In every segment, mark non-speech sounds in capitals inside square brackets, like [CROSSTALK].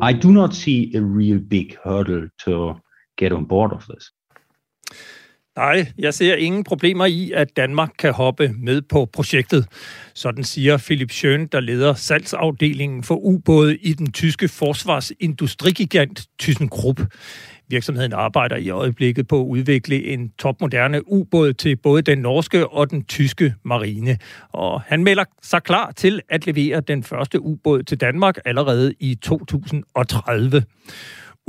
I do not see a real big hurdle to get on board of this. Nej, jeg ser ingen problemer i, at Danmark kan hoppe med på projektet. Sådan siger Philip Schön, der leder salgsafdelingen for ubåde i den tyske forsvarsindustrigigant ThyssenKrupp. Virksomheden arbejder i øjeblikket på at udvikle en topmoderne ubåd til både den norske og den tyske marine. Og han melder sig klar til at levere den første ubåd til Danmark allerede i 2030.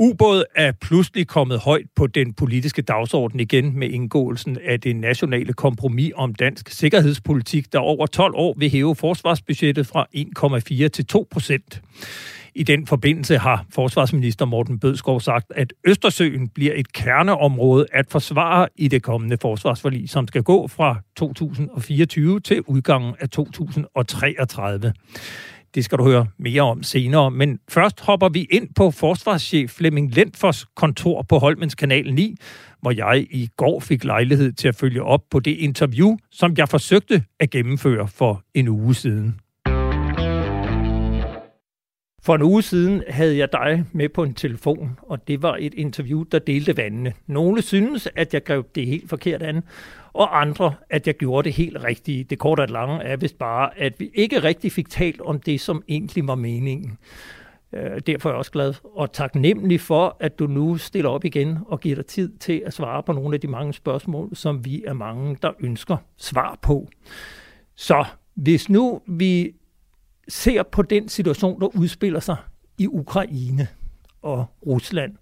Ubåd er pludselig kommet højt på den politiske dagsorden igen med indgåelsen af det nationale kompromis om dansk sikkerhedspolitik, der over 12 år vil hæve forsvarsbudgettet fra 1,4 til 2 procent. I den forbindelse har forsvarsminister Morten Bødskov sagt, at Østersøen bliver et kerneområde at forsvare i det kommende forsvarsforlig, som skal gå fra 2024 til udgangen af 2033. Det skal du høre mere om senere, men først hopper vi ind på forsvarschef Flemming Lentfors kontor på Holmens Kanal 9, hvor jeg i går fik lejlighed til at følge op på det interview, som jeg forsøgte at gennemføre for en uge siden. For en uge siden havde jeg dig med på en telefon, og det var et interview, der delte vandene. Nogle synes, at jeg greb det helt forkert an, og andre, at jeg gjorde det helt rigtigt. Det korte og lange er vist bare, at vi ikke rigtig fik talt om det, som egentlig var meningen. Øh, derfor er jeg også glad og taknemmelig for, at du nu stiller op igen og giver dig tid til at svare på nogle af de mange spørgsmål, som vi er mange, der ønsker svar på. Så hvis nu vi ser på den situation, der udspiller sig i Ukraine og Rusland,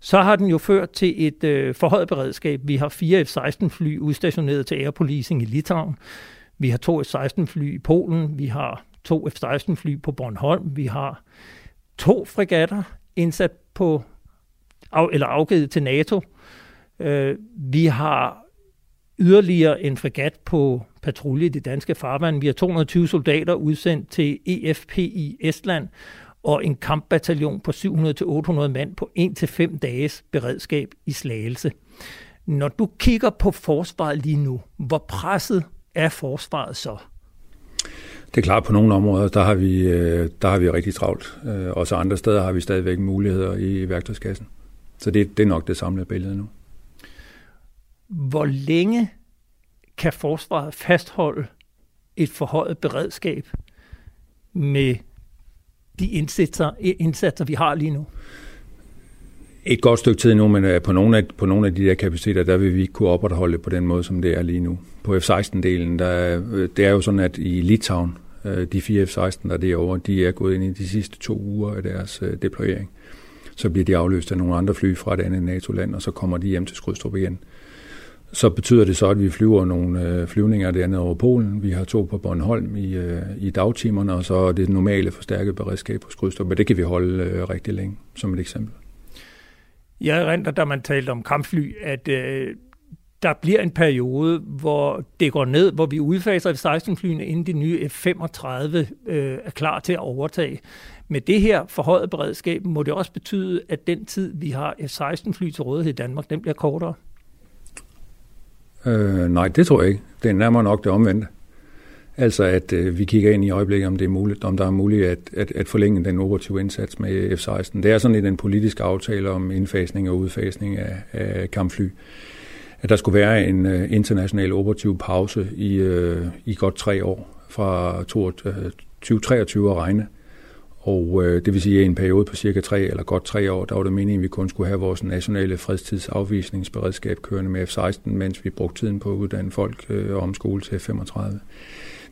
så har den jo ført til et øh, forhøjet beredskab. Vi har fire F-16-fly udstationeret til air policing i Litauen. Vi har to F-16-fly i Polen. Vi har to F-16-fly på Bornholm. Vi har to fregatter indsat på, eller afgivet til NATO. Øh, vi har yderligere en fregat på patrulje i det danske farvand. Vi har 220 soldater udsendt til EFP i Estland, og en kampbataljon på 700-800 mand på 1-5 dages beredskab i Slagelse. Når du kigger på forsvaret lige nu, hvor presset er forsvaret så? Det er klart, på nogle områder, der har vi, øh, der har vi rigtig travlt. Øh, og så andre steder har vi stadigvæk muligheder i værktøjskassen. Så det, det er nok det samlede billede nu. Hvor længe kan forsvaret fastholde et forhøjet beredskab med de indsatser, indsatser, vi har lige nu? Et godt stykke tid nu, men øh, på nogle af, på nogle af de der kapaciteter, der vil vi ikke kunne opretholde på den måde, som det er lige nu. På F-16-delen, der, øh, det er jo sådan, at i Litauen, øh, de fire F-16, der er derovre, de er gået ind i de sidste to uger af deres deployering. Så bliver de afløst af nogle andre fly fra et andet NATO-land, og så kommer de hjem til Skrydstrup igen så betyder det så, at vi flyver nogle øh, flyvninger andet over Polen. Vi har to på Bornholm i, øh, i dagtimerne, og så det normale forstærket beredskab på Krydstrup, Men det kan vi holde øh, rigtig længe, som et eksempel. Jeg erindrer, da man talte om kampfly, at øh, der bliver en periode, hvor det går ned, hvor vi udfaser F-16-flyene, inden de nye F-35 øh, er klar til at overtage. Med det her forhøjet beredskab må det også betyde, at den tid, vi har F-16-fly til rådighed i Danmark, den bliver kortere. Øh, nej, det tror jeg ikke. Det er nærmere nok det omvendte. Altså at øh, vi kigger ind i øjeblikket, om det er muligt, om der er muligt at, at, at forlænge den operative indsats med F-16. Det er sådan lidt en politisk aftale om indfasning og udfasning af, af kampfly, at der skulle være en øh, international operativ pause i, øh, i godt tre år fra 2023 øh, at regne. Og øh, det vil sige, at i en periode på cirka tre eller godt tre år, der var det meningen, at vi kun skulle have vores nationale fredstidsafvisningsberedskab kørende med F-16, mens vi brugte tiden på at uddanne folk øh, om skole til F-35.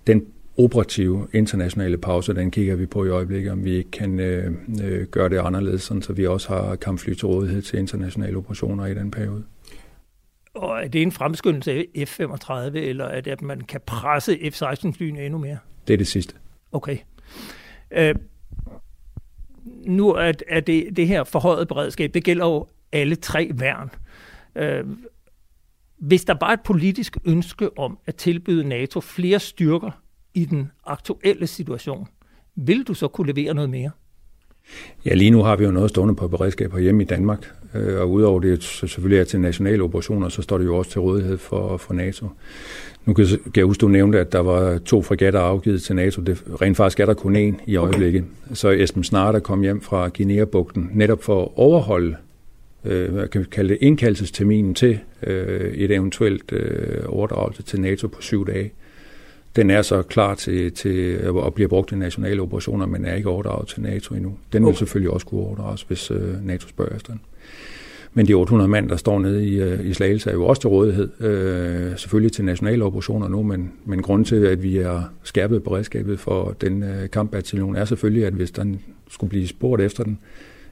Den operative internationale pause, den kigger vi på i øjeblikket, om vi ikke kan øh, øh, gøre det anderledes, sådan, så vi også har kampfly til rådighed til internationale operationer i den periode. Og er det en fremskyndelse af F-35, eller er det, at man kan presse F-16-flyene endnu mere? Det er det sidste. Okay. Øh, nu er, er det, det her forhøjet beredskab, det gælder jo alle tre værn. Øh, hvis der bare er et politisk ønske om at tilbyde NATO flere styrker i den aktuelle situation, vil du så kunne levere noget mere? Ja, lige nu har vi jo noget stående på beredskab hjemme i Danmark, øh, og udover det selvfølgelig er til nationale operationer, så står det jo også til rådighed for, for NATO. Nu kan jeg huske, du nævnte, at der var to fregatter afgivet til NATO. Det, rent faktisk er der kun én i øjeblikket. Okay. Så Esben Snart er kommet hjem fra Guinea-bugten, netop for at overholde øh, hvad kan vi kalde det, indkaldelsesterminen til øh, et eventuelt øh, overdragelse til NATO på syv dage. Den er så klar til, til at blive brugt i nationale operationer, men er ikke overdraget til NATO endnu. Den vil okay. selvfølgelig også kunne overdrages, hvis øh, NATO spørger efter den. Men de 800 mand, der står nede i, øh, i Slagelse, er jo også til rådighed. Øh, selvfølgelig til nationale operationer nu, men, men grund til, at vi er skærpet beredskabet for den øh, kampbataljon, er selvfølgelig, at hvis den skulle blive spurgt efter den,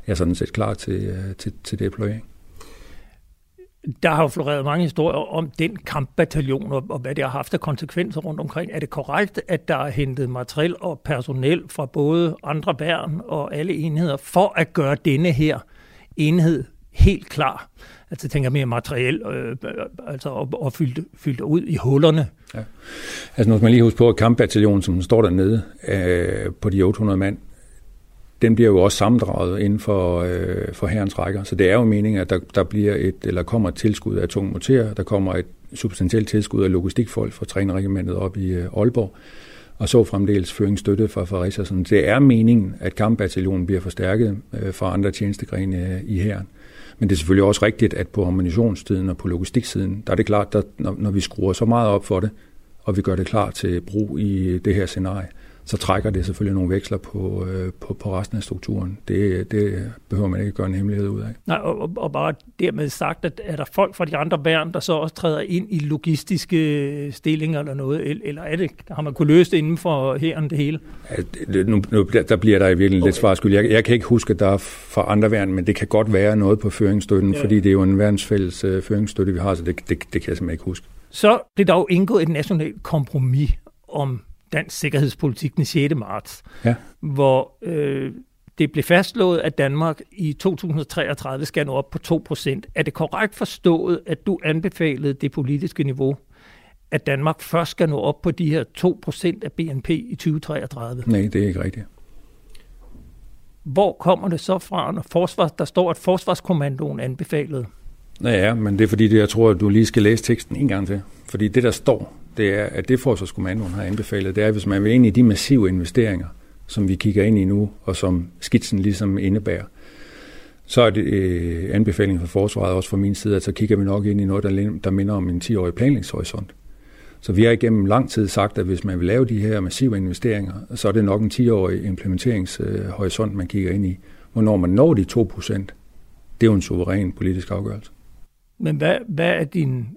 er sådan set klar til, øh, til, til deployering. Der har jo floreret mange historier om den kampbataljon og, og hvad det har haft af konsekvenser rundt omkring. Er det korrekt, at der er hentet materiel og personel fra både andre værn og alle enheder for at gøre denne her enhed helt klar? Altså jeg tænker mere materiel, øh, øh altså og, og fyldt, fyldt ud i hullerne. Ja. Altså nu skal man lige huske på, at kampbataljonen, som står dernede øh, på de 800 mand, den bliver jo også sammendraget inden for, øh, for herrens rækker. Så det er jo meningen, at der, der bliver et, eller kommer et tilskud af tunge motorer, der kommer et substantielt tilskud af logistikfolk fra trænerregimentet op i øh, Aalborg, og så fremdeles føringsstøtte fra Fredericia. Så det er meningen, at kampbataljonen bliver forstærket øh, fra andre tjenestegrene øh, i herren. Men det er selvfølgelig også rigtigt, at på ammunitionstiden og på logistiksiden, der er det klart, at når, når vi skruer så meget op for det, og vi gør det klar til brug i det her scenarie, så trækker det selvfølgelig nogle veksler på, øh, på, på resten af strukturen. Det, det behøver man ikke gøre en hemmelighed ud af. Nej, og, og bare dermed sagt, at er der folk fra de andre værn, der så også træder ind i logistiske stillinger eller noget, eller er det, har man kunne løse det inden for herren det hele? Ja, nu, nu, der bliver der i virkeligheden okay. lidt svarskyld. Jeg, jeg kan ikke huske, at der er fra andre værn, men det kan godt være noget på føringsstøtten, ja. fordi det er jo en værnsfælles uh, føringsstøtte, vi har, så det, det, det kan jeg simpelthen ikke huske. Så blev der jo indgået et nationalt kompromis om dansk sikkerhedspolitik den 6. marts, ja. hvor øh, det blev fastslået, at Danmark i 2033 skal nå op på 2%. Er det korrekt forstået, at du anbefalede det politiske niveau, at Danmark først skal nå op på de her 2% af BNP i 2033? Nej, det er ikke rigtigt. Hvor kommer det så fra, når forsvars, der står, at Forsvarskommandoen anbefalede? Ja, men det er fordi, det, jeg tror, at du lige skal læse teksten en gang til. Fordi det, der står, det er, at det Forsvarskommandoen har anbefalet, det er, at hvis man vil ind i de massive investeringer, som vi kigger ind i nu, og som skitsen ligesom indebærer, så er det øh, anbefalingen fra forsvaret også fra min side, at så kigger vi nok ind i noget, der, der minder om en 10-årig planlægningshorisont. Så vi har igennem lang tid sagt, at hvis man vil lave de her massive investeringer, så er det nok en 10-årig implementeringshorisont, man kigger ind i. Hvornår man når de 2 procent, det er jo en suveræn politisk afgørelse. Men hvad, hvad er din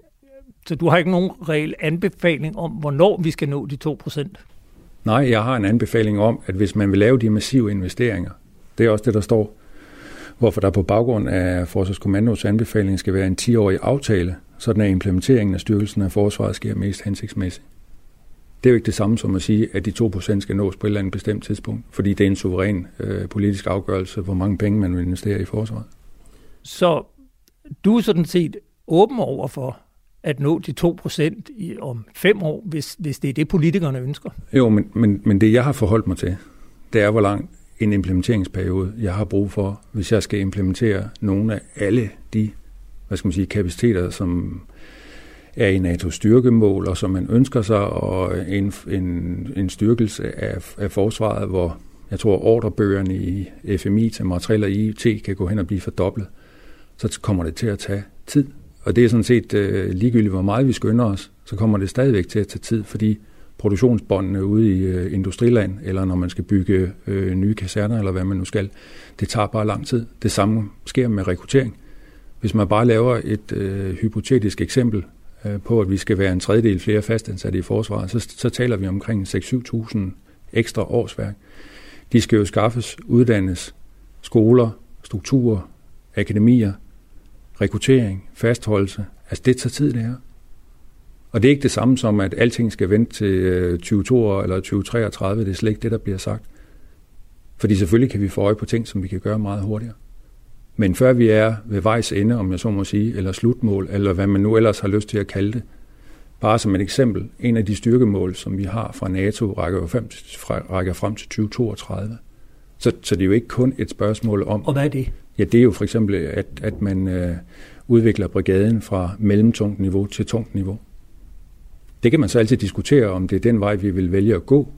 så du har ikke nogen reel anbefaling om, hvornår vi skal nå de 2%? Nej, jeg har en anbefaling om, at hvis man vil lave de massive investeringer, det er også det, der står, hvorfor der på baggrund af Forsvarskommandos anbefaling skal være en 10-årig aftale, sådan at implementeringen af styrkelsen af forsvaret sker mest hensigtsmæssigt. Det er jo ikke det samme som at sige, at de 2% skal nås på et eller andet bestemt tidspunkt, fordi det er en suveræn øh, politisk afgørelse, hvor mange penge man vil investere i forsvaret. Så du er sådan set åben over for, at nå de 2% om fem år, hvis, hvis det er det, politikerne ønsker. Jo, men, men, men det jeg har forholdt mig til, det er, hvor lang en implementeringsperiode jeg har brug for, hvis jeg skal implementere nogle af alle de hvad skal man sige, kapaciteter, som er i NATO's styrkemål, og som man ønsker sig, og en, en, en styrkelse af, af forsvaret, hvor jeg tror, ordrebøgerne i FMI til materiel og IT kan gå hen og blive fordoblet, så kommer det til at tage tid. Og det er sådan set øh, ligegyldigt, hvor meget vi skynder os, så kommer det stadigvæk til at tage tid, fordi produktionsbåndene ude i øh, industriland, eller når man skal bygge øh, nye kaserner, eller hvad man nu skal, det tager bare lang tid. Det samme sker med rekruttering. Hvis man bare laver et øh, hypotetisk eksempel øh, på, at vi skal være en tredjedel flere fastansatte i forsvaret, så, så taler vi omkring 6-7.000 ekstra årsværk. De skal jo skaffes, uddannes, skoler, strukturer, akademier, rekruttering, fastholdelse. Altså det tager tid, det her. Og det er ikke det samme som, at alting skal vente til øh, 2022 eller 2033. Det er slet ikke det, der bliver sagt. Fordi selvfølgelig kan vi få øje på ting, som vi kan gøre meget hurtigere. Men før vi er ved vejs ende, om jeg så må sige, eller slutmål, eller hvad man nu ellers har lyst til at kalde det, bare som et eksempel, en af de styrkemål, som vi har fra NATO, rækker, frem, rækker frem til 2032. Så, så det er jo ikke kun et spørgsmål om... Og hvad er det? Ja, det er jo for eksempel, at, at man øh, udvikler brigaden fra mellemtungt niveau til tungt niveau. Det kan man så altid diskutere, om det er den vej, vi vil vælge at gå.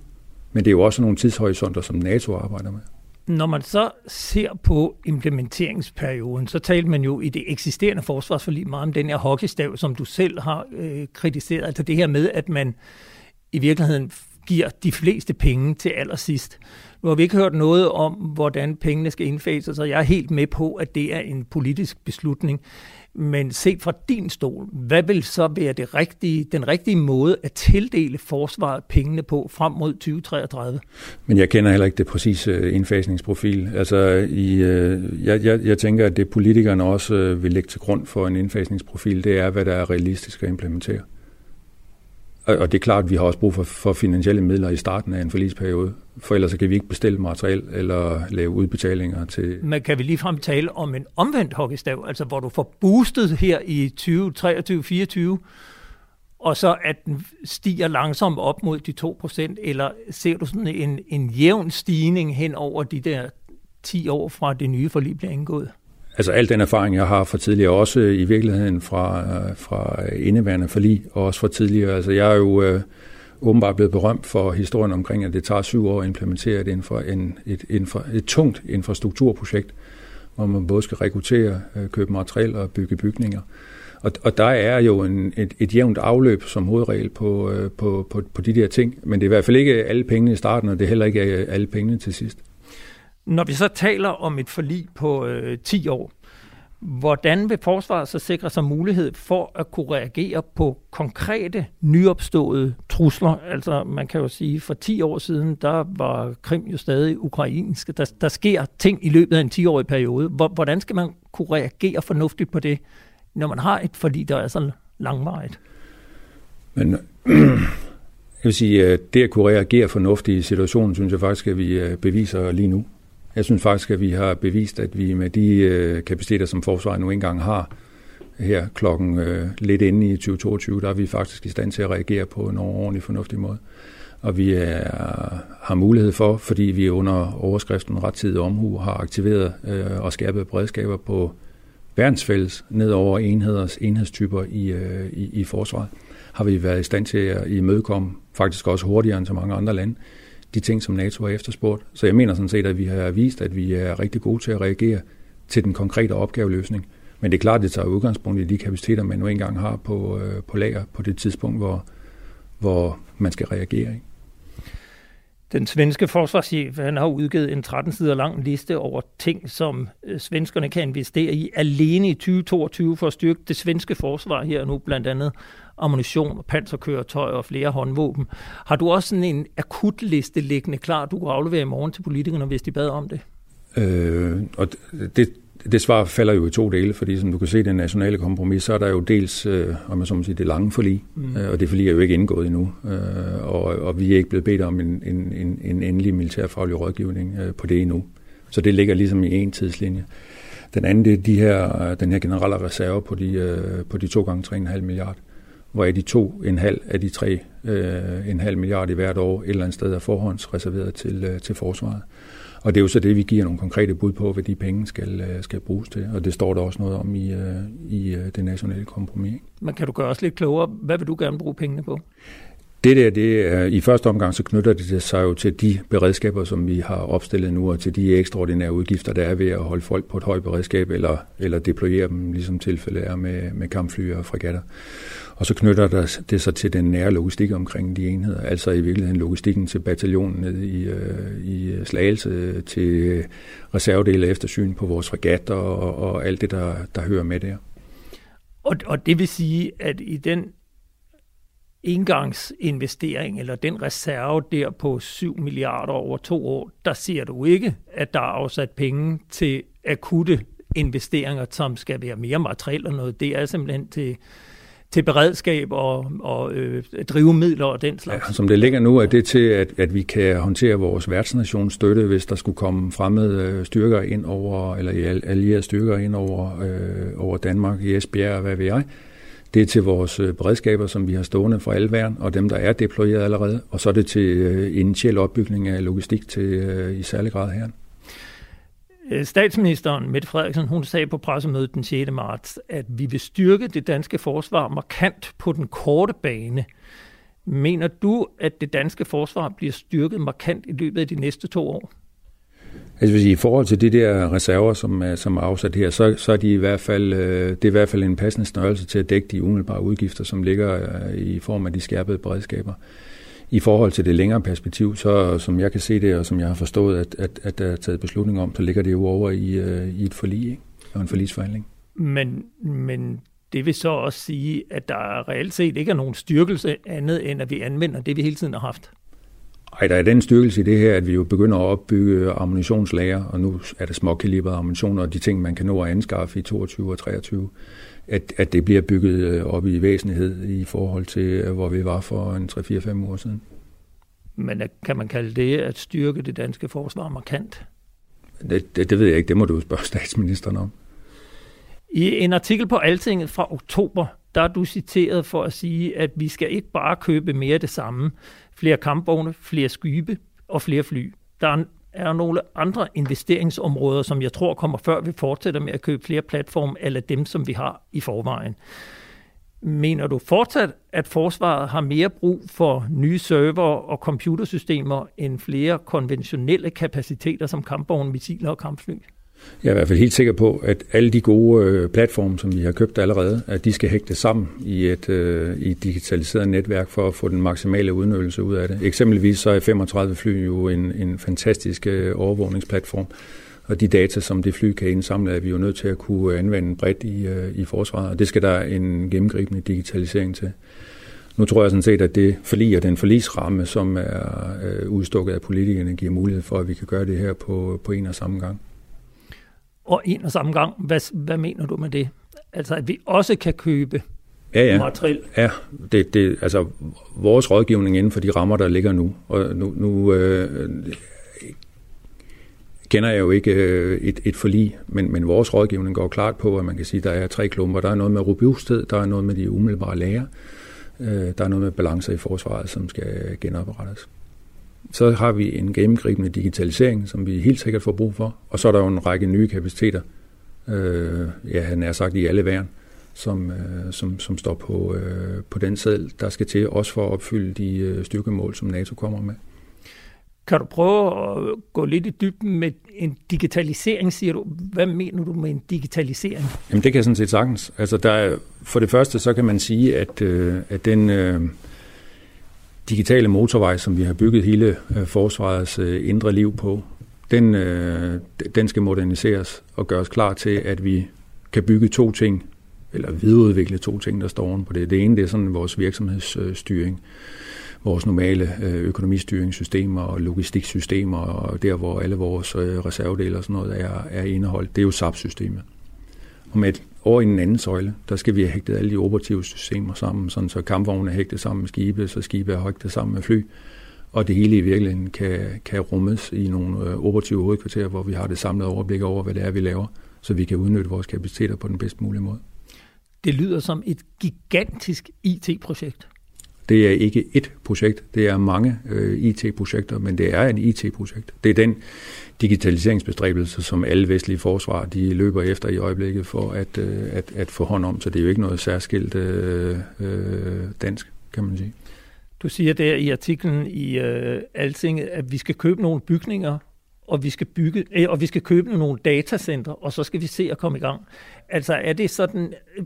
Men det er jo også nogle tidshorisonter, som NATO arbejder med. Når man så ser på implementeringsperioden, så talte man jo i det eksisterende forsvarsforlig meget om den her hockeystav, som du selv har øh, kritiseret. Altså det her med, at man i virkeligheden giver de fleste penge til allersidst. Nu har vi ikke hørt noget om, hvordan pengene skal indfases, så jeg er helt med på, at det er en politisk beslutning. Men set fra din stol, hvad vil så være det rigtige, den rigtige måde at tildele forsvaret pengene på frem mod 2033? Men jeg kender heller ikke det præcise øh, indfasningsprofil. Altså, i, øh, jeg, jeg, jeg tænker, at det politikerne også øh, vil lægge til grund for en indfasningsprofil, det er, hvad der er realistisk at implementere. Og det er klart, at vi har også brug for, for finansielle midler i starten af en forlisperiode, for ellers kan vi ikke bestille materiel eller lave udbetalinger til... Men kan vi ligefrem tale om en omvendt hockeystav, altså hvor du får boostet her i 2023-2024, og så at den stiger langsomt op mod de 2%, eller ser du sådan en, en jævn stigning hen over de der 10 år fra det nye forlig bliver indgået? Altså al den erfaring, jeg har fra tidligere, også i virkeligheden fra, øh, fra indeværende forlig, og også fra tidligere. Altså jeg er jo øh, åbenbart blevet berømt for historien omkring, at det tager syv år at implementere et, infra, en, et, infra, et tungt infrastrukturprojekt, hvor man både skal rekruttere, øh, købe materiel og bygge bygninger. Og, og der er jo en, et, et jævnt afløb som hovedregel på, øh, på, på, på de der ting, men det er i hvert fald ikke alle pengene i starten, og det er heller ikke øh, alle pengene til sidst. Når vi så taler om et forlig på øh, 10 år, hvordan vil forsvaret så sikre sig mulighed for at kunne reagere på konkrete nyopståede trusler? Altså man kan jo sige, for 10 år siden, der var Krim jo stadig ukrainsk. Der, der sker ting i løbet af en 10-årig periode. Hvordan skal man kunne reagere fornuftigt på det, når man har et forlig, der er så langvarigt? Men [CLEARS THROAT] jeg vil sige, øh, det at kunne reagere fornuftigt i situationen, synes jeg faktisk, at vi øh, beviser lige nu. Jeg synes faktisk, at vi har bevist, at vi med de øh, kapaciteter, som forsvaret nu engang har, her klokken øh, lidt inde i 2022, der er vi faktisk i stand til at reagere på en ordentlig fornuftig måde. Og vi er, har mulighed for, fordi vi under overskriften rettidig omhu har aktiveret øh, og skærpet beredskaber på verdensfælles ned over enheders enhedstyper i, øh, i, i forsvaret, har vi været i stand til at imødekomme, faktisk også hurtigere end så mange andre lande, de ting, som NATO har efterspurgt. Så jeg mener sådan set, at vi har vist, at vi er rigtig gode til at reagere til den konkrete opgaveløsning. Men det er klart, at det tager udgangspunkt i de kapaciteter, man nu engang har på, øh, på lager på det tidspunkt, hvor, hvor man skal reagere. Ikke? Den svenske forsvarschef han har udgivet en 13 sider lang liste over ting, som øh, svenskerne kan investere i alene i 2022 for at styrke det svenske forsvar her nu, blandt andet ammunition og panserkøretøjer og flere håndvåben. Har du også sådan en akut liste liggende klar, du kan aflevere i morgen til politikerne, hvis de bad om det? Øh, og det, det svar falder jo i to dele, fordi som du kan se, det nationale kompromis, så er der jo dels, øh, om man så må sige, det lange forlig, mm. øh, og det forlig er jo ikke indgået endnu, øh, og, og vi er ikke blevet bedt om en, en, en, en endelig militærfaglig rådgivning øh, på det endnu. Så det ligger ligesom i en tidslinje. Den anden, det er de her, den her generelle reserve på de, øh, på de to gange 3,5 milliarder hvor de to en halv af de tre øh, en halv milliard i hvert år et eller andet sted er forhåndsreserveret til, øh, til forsvaret. Og det er jo så det, vi giver nogle konkrete bud på, hvad de penge skal, øh, skal bruges til. Og det står der også noget om i, øh, i øh, det nationale kompromis. Men kan du gøre os lidt klogere? Hvad vil du gerne bruge pengene på? Det der, det er, i første omgang, så knytter det sig jo til de beredskaber, som vi har opstillet nu, og til de ekstraordinære udgifter, der er ved at holde folk på et højt beredskab, eller, eller deployere dem, ligesom tilfældet er med, med kampfly og fregatter. Og så knytter der det sig til den nære logistik omkring de enheder, altså i virkeligheden logistikken til bataljonen nede i, øh, i øh, Slagelse, til øh, reservedele eftersyn på vores fregatter og, og alt det, der, der hører med der. Og, og det vil sige, at i den engangsinvestering, eller den reserve der på 7 milliarder over to år, der ser du ikke, at der er afsat penge til akutte investeringer, som skal være mere materiel og noget. Det er simpelthen til til beredskab og, og øh, drivmidler og den slags. Ja, som det ligger nu, er det til, at, at vi kan håndtere vores værtsnations støtte, hvis der skulle komme fremmede øh, styrker ind over, eller allierede styrker ind over, øh, over Danmark, i Esbjerg og hvad ved jeg. Det er til vores øh, beredskaber, som vi har stående for alle værn, og dem, der er deployeret allerede. Og så er det til øh, initiel opbygning af logistik til øh, i særlig grad her. Øh, statsministeren Mette Frederiksen, hun sagde på pressemødet den 6. marts, at vi vil styrke det danske forsvar markant på den korte bane. Mener du, at det danske forsvar bliver styrket markant i løbet af de næste to år? Altså, hvis i forhold til de der reserver, som er, som er afsat her, så, så er de i hvert fald, øh, det er i hvert fald en passende størrelse til at dække de umiddelbare udgifter, som ligger øh, i form af de skærpede beredskaber. I forhold til det længere perspektiv, så som jeg kan se det, og som jeg har forstået, at, at, at der er taget beslutning om, så ligger det jo over i, øh, i et forlig, ikke? og en forlisforhandling. Men, men det vil så også sige, at der reelt set ikke er nogen styrkelse andet, end at vi anvender det, vi hele tiden har haft. Ej, der er den styrkelse i det her, at vi jo begynder at opbygge ammunitionslager, og nu er det småkalibrede ammunition, og de ting, man kan nå at anskaffe i 22 og 23, at, at det bliver bygget øh, op i væsenhed i forhold til, øh, hvor vi var for en 3-4-5 år siden. Men kan man kalde det at styrke det danske forsvar markant? Det, det, det ved jeg ikke. Det må du spørge [LAUGHS] statsministeren om. I en artikel på Altinget fra oktober, der er du citeret for at sige, at vi skal ikke bare købe mere det samme. Flere kampvogne, flere skybe og flere fly. Der er nogle andre investeringsområder, som jeg tror kommer før vi fortsætter med at købe flere platforme, eller dem, som vi har i forvejen. Mener du fortsat, at forsvaret har mere brug for nye server og computersystemer end flere konventionelle kapaciteter som kampvogne, missiler og kampfly? Jeg er i hvert fald helt sikker på, at alle de gode øh, platforme, som vi har købt allerede, at de skal hægte sammen i et, øh, i et digitaliseret netværk for at få den maksimale udnyttelse ud af det. Eksempelvis så er 35 fly jo en, en fantastisk øh, overvågningsplatform, og de data, som det fly kan indsamle, er vi jo nødt til at kunne anvende bredt i, øh, i forsvaret, og det skal der en gennemgribende digitalisering til. Nu tror jeg sådan set, at det forlig og den forlisramme, som er øh, udstukket af politikerne, giver mulighed for, at vi kan gøre det her på, på en og samme gang og en og samme gang. Hvad, hvad mener du med det? Altså, at vi også kan købe ja, ja. materiel? Ja, det, det, altså vores rådgivning inden for de rammer, der ligger nu, og nu, nu øh, kender jeg jo ikke øh, et, et forlig, men, men vores rådgivning går klart på, at man kan sige, at der er tre klumper. Der er noget med robusthed, der er noget med de umiddelbare lager, øh, der er noget med balancer i forsvaret, som skal genoprettes. Så har vi en gennemgribende digitalisering, som vi helt sikkert får brug for. Og så er der jo en række nye kapaciteter, øh, ja, han er sagt i alle væren, som, øh, som, som står på, øh, på den sædel, der skal til, også for at opfylde de øh, styrkemål, som NATO kommer med. Kan du prøve at gå lidt i dybden med en digitalisering, siger du? Hvad mener du med en digitalisering? Jamen det kan jeg sådan set sagtens. Altså der er, for det første, så kan man sige, at, øh, at den... Øh, digitale motorvej, som vi har bygget hele øh, forsvarets øh, indre liv på, den, øh, den skal moderniseres og gøres klar til, at vi kan bygge to ting, eller videreudvikle to ting, der står oven på det. Det ene det er sådan vores virksomhedsstyring, vores normale økonomistyringssystemer og logistiksystemer, og der, hvor alle vores reservedele og sådan noget er, er indeholdt. Det er jo SAP-systemet. Og med et over i en anden søjle, der skal vi have hægtet alle de operative systemer sammen, sådan så kampvogne er hægtet sammen med skibe, så skibe er hægtet sammen med fly, og det hele i virkeligheden kan, kan rummes i nogle øh, operative hovedkvarterer, hvor vi har det samlede overblik over, hvad det er, vi laver, så vi kan udnytte vores kapaciteter på den bedst mulige måde. Det lyder som et gigantisk IT-projekt. Det er ikke et projekt, det er mange øh, IT-projekter, men det er et IT-projekt. Det er den digitaliseringsbestræbelser, som alle vestlige forsvar de løber efter i øjeblikket for at, øh, at, at få hånd om. Så det er jo ikke noget særskilt øh, øh, dansk, kan man sige. Du siger der i artiklen i øh, Altinget, at vi skal købe nogle bygninger, og vi skal bygge, øh, og vi skal købe nogle datacenter, og så skal vi se at komme i gang. Altså er det sådan, øh,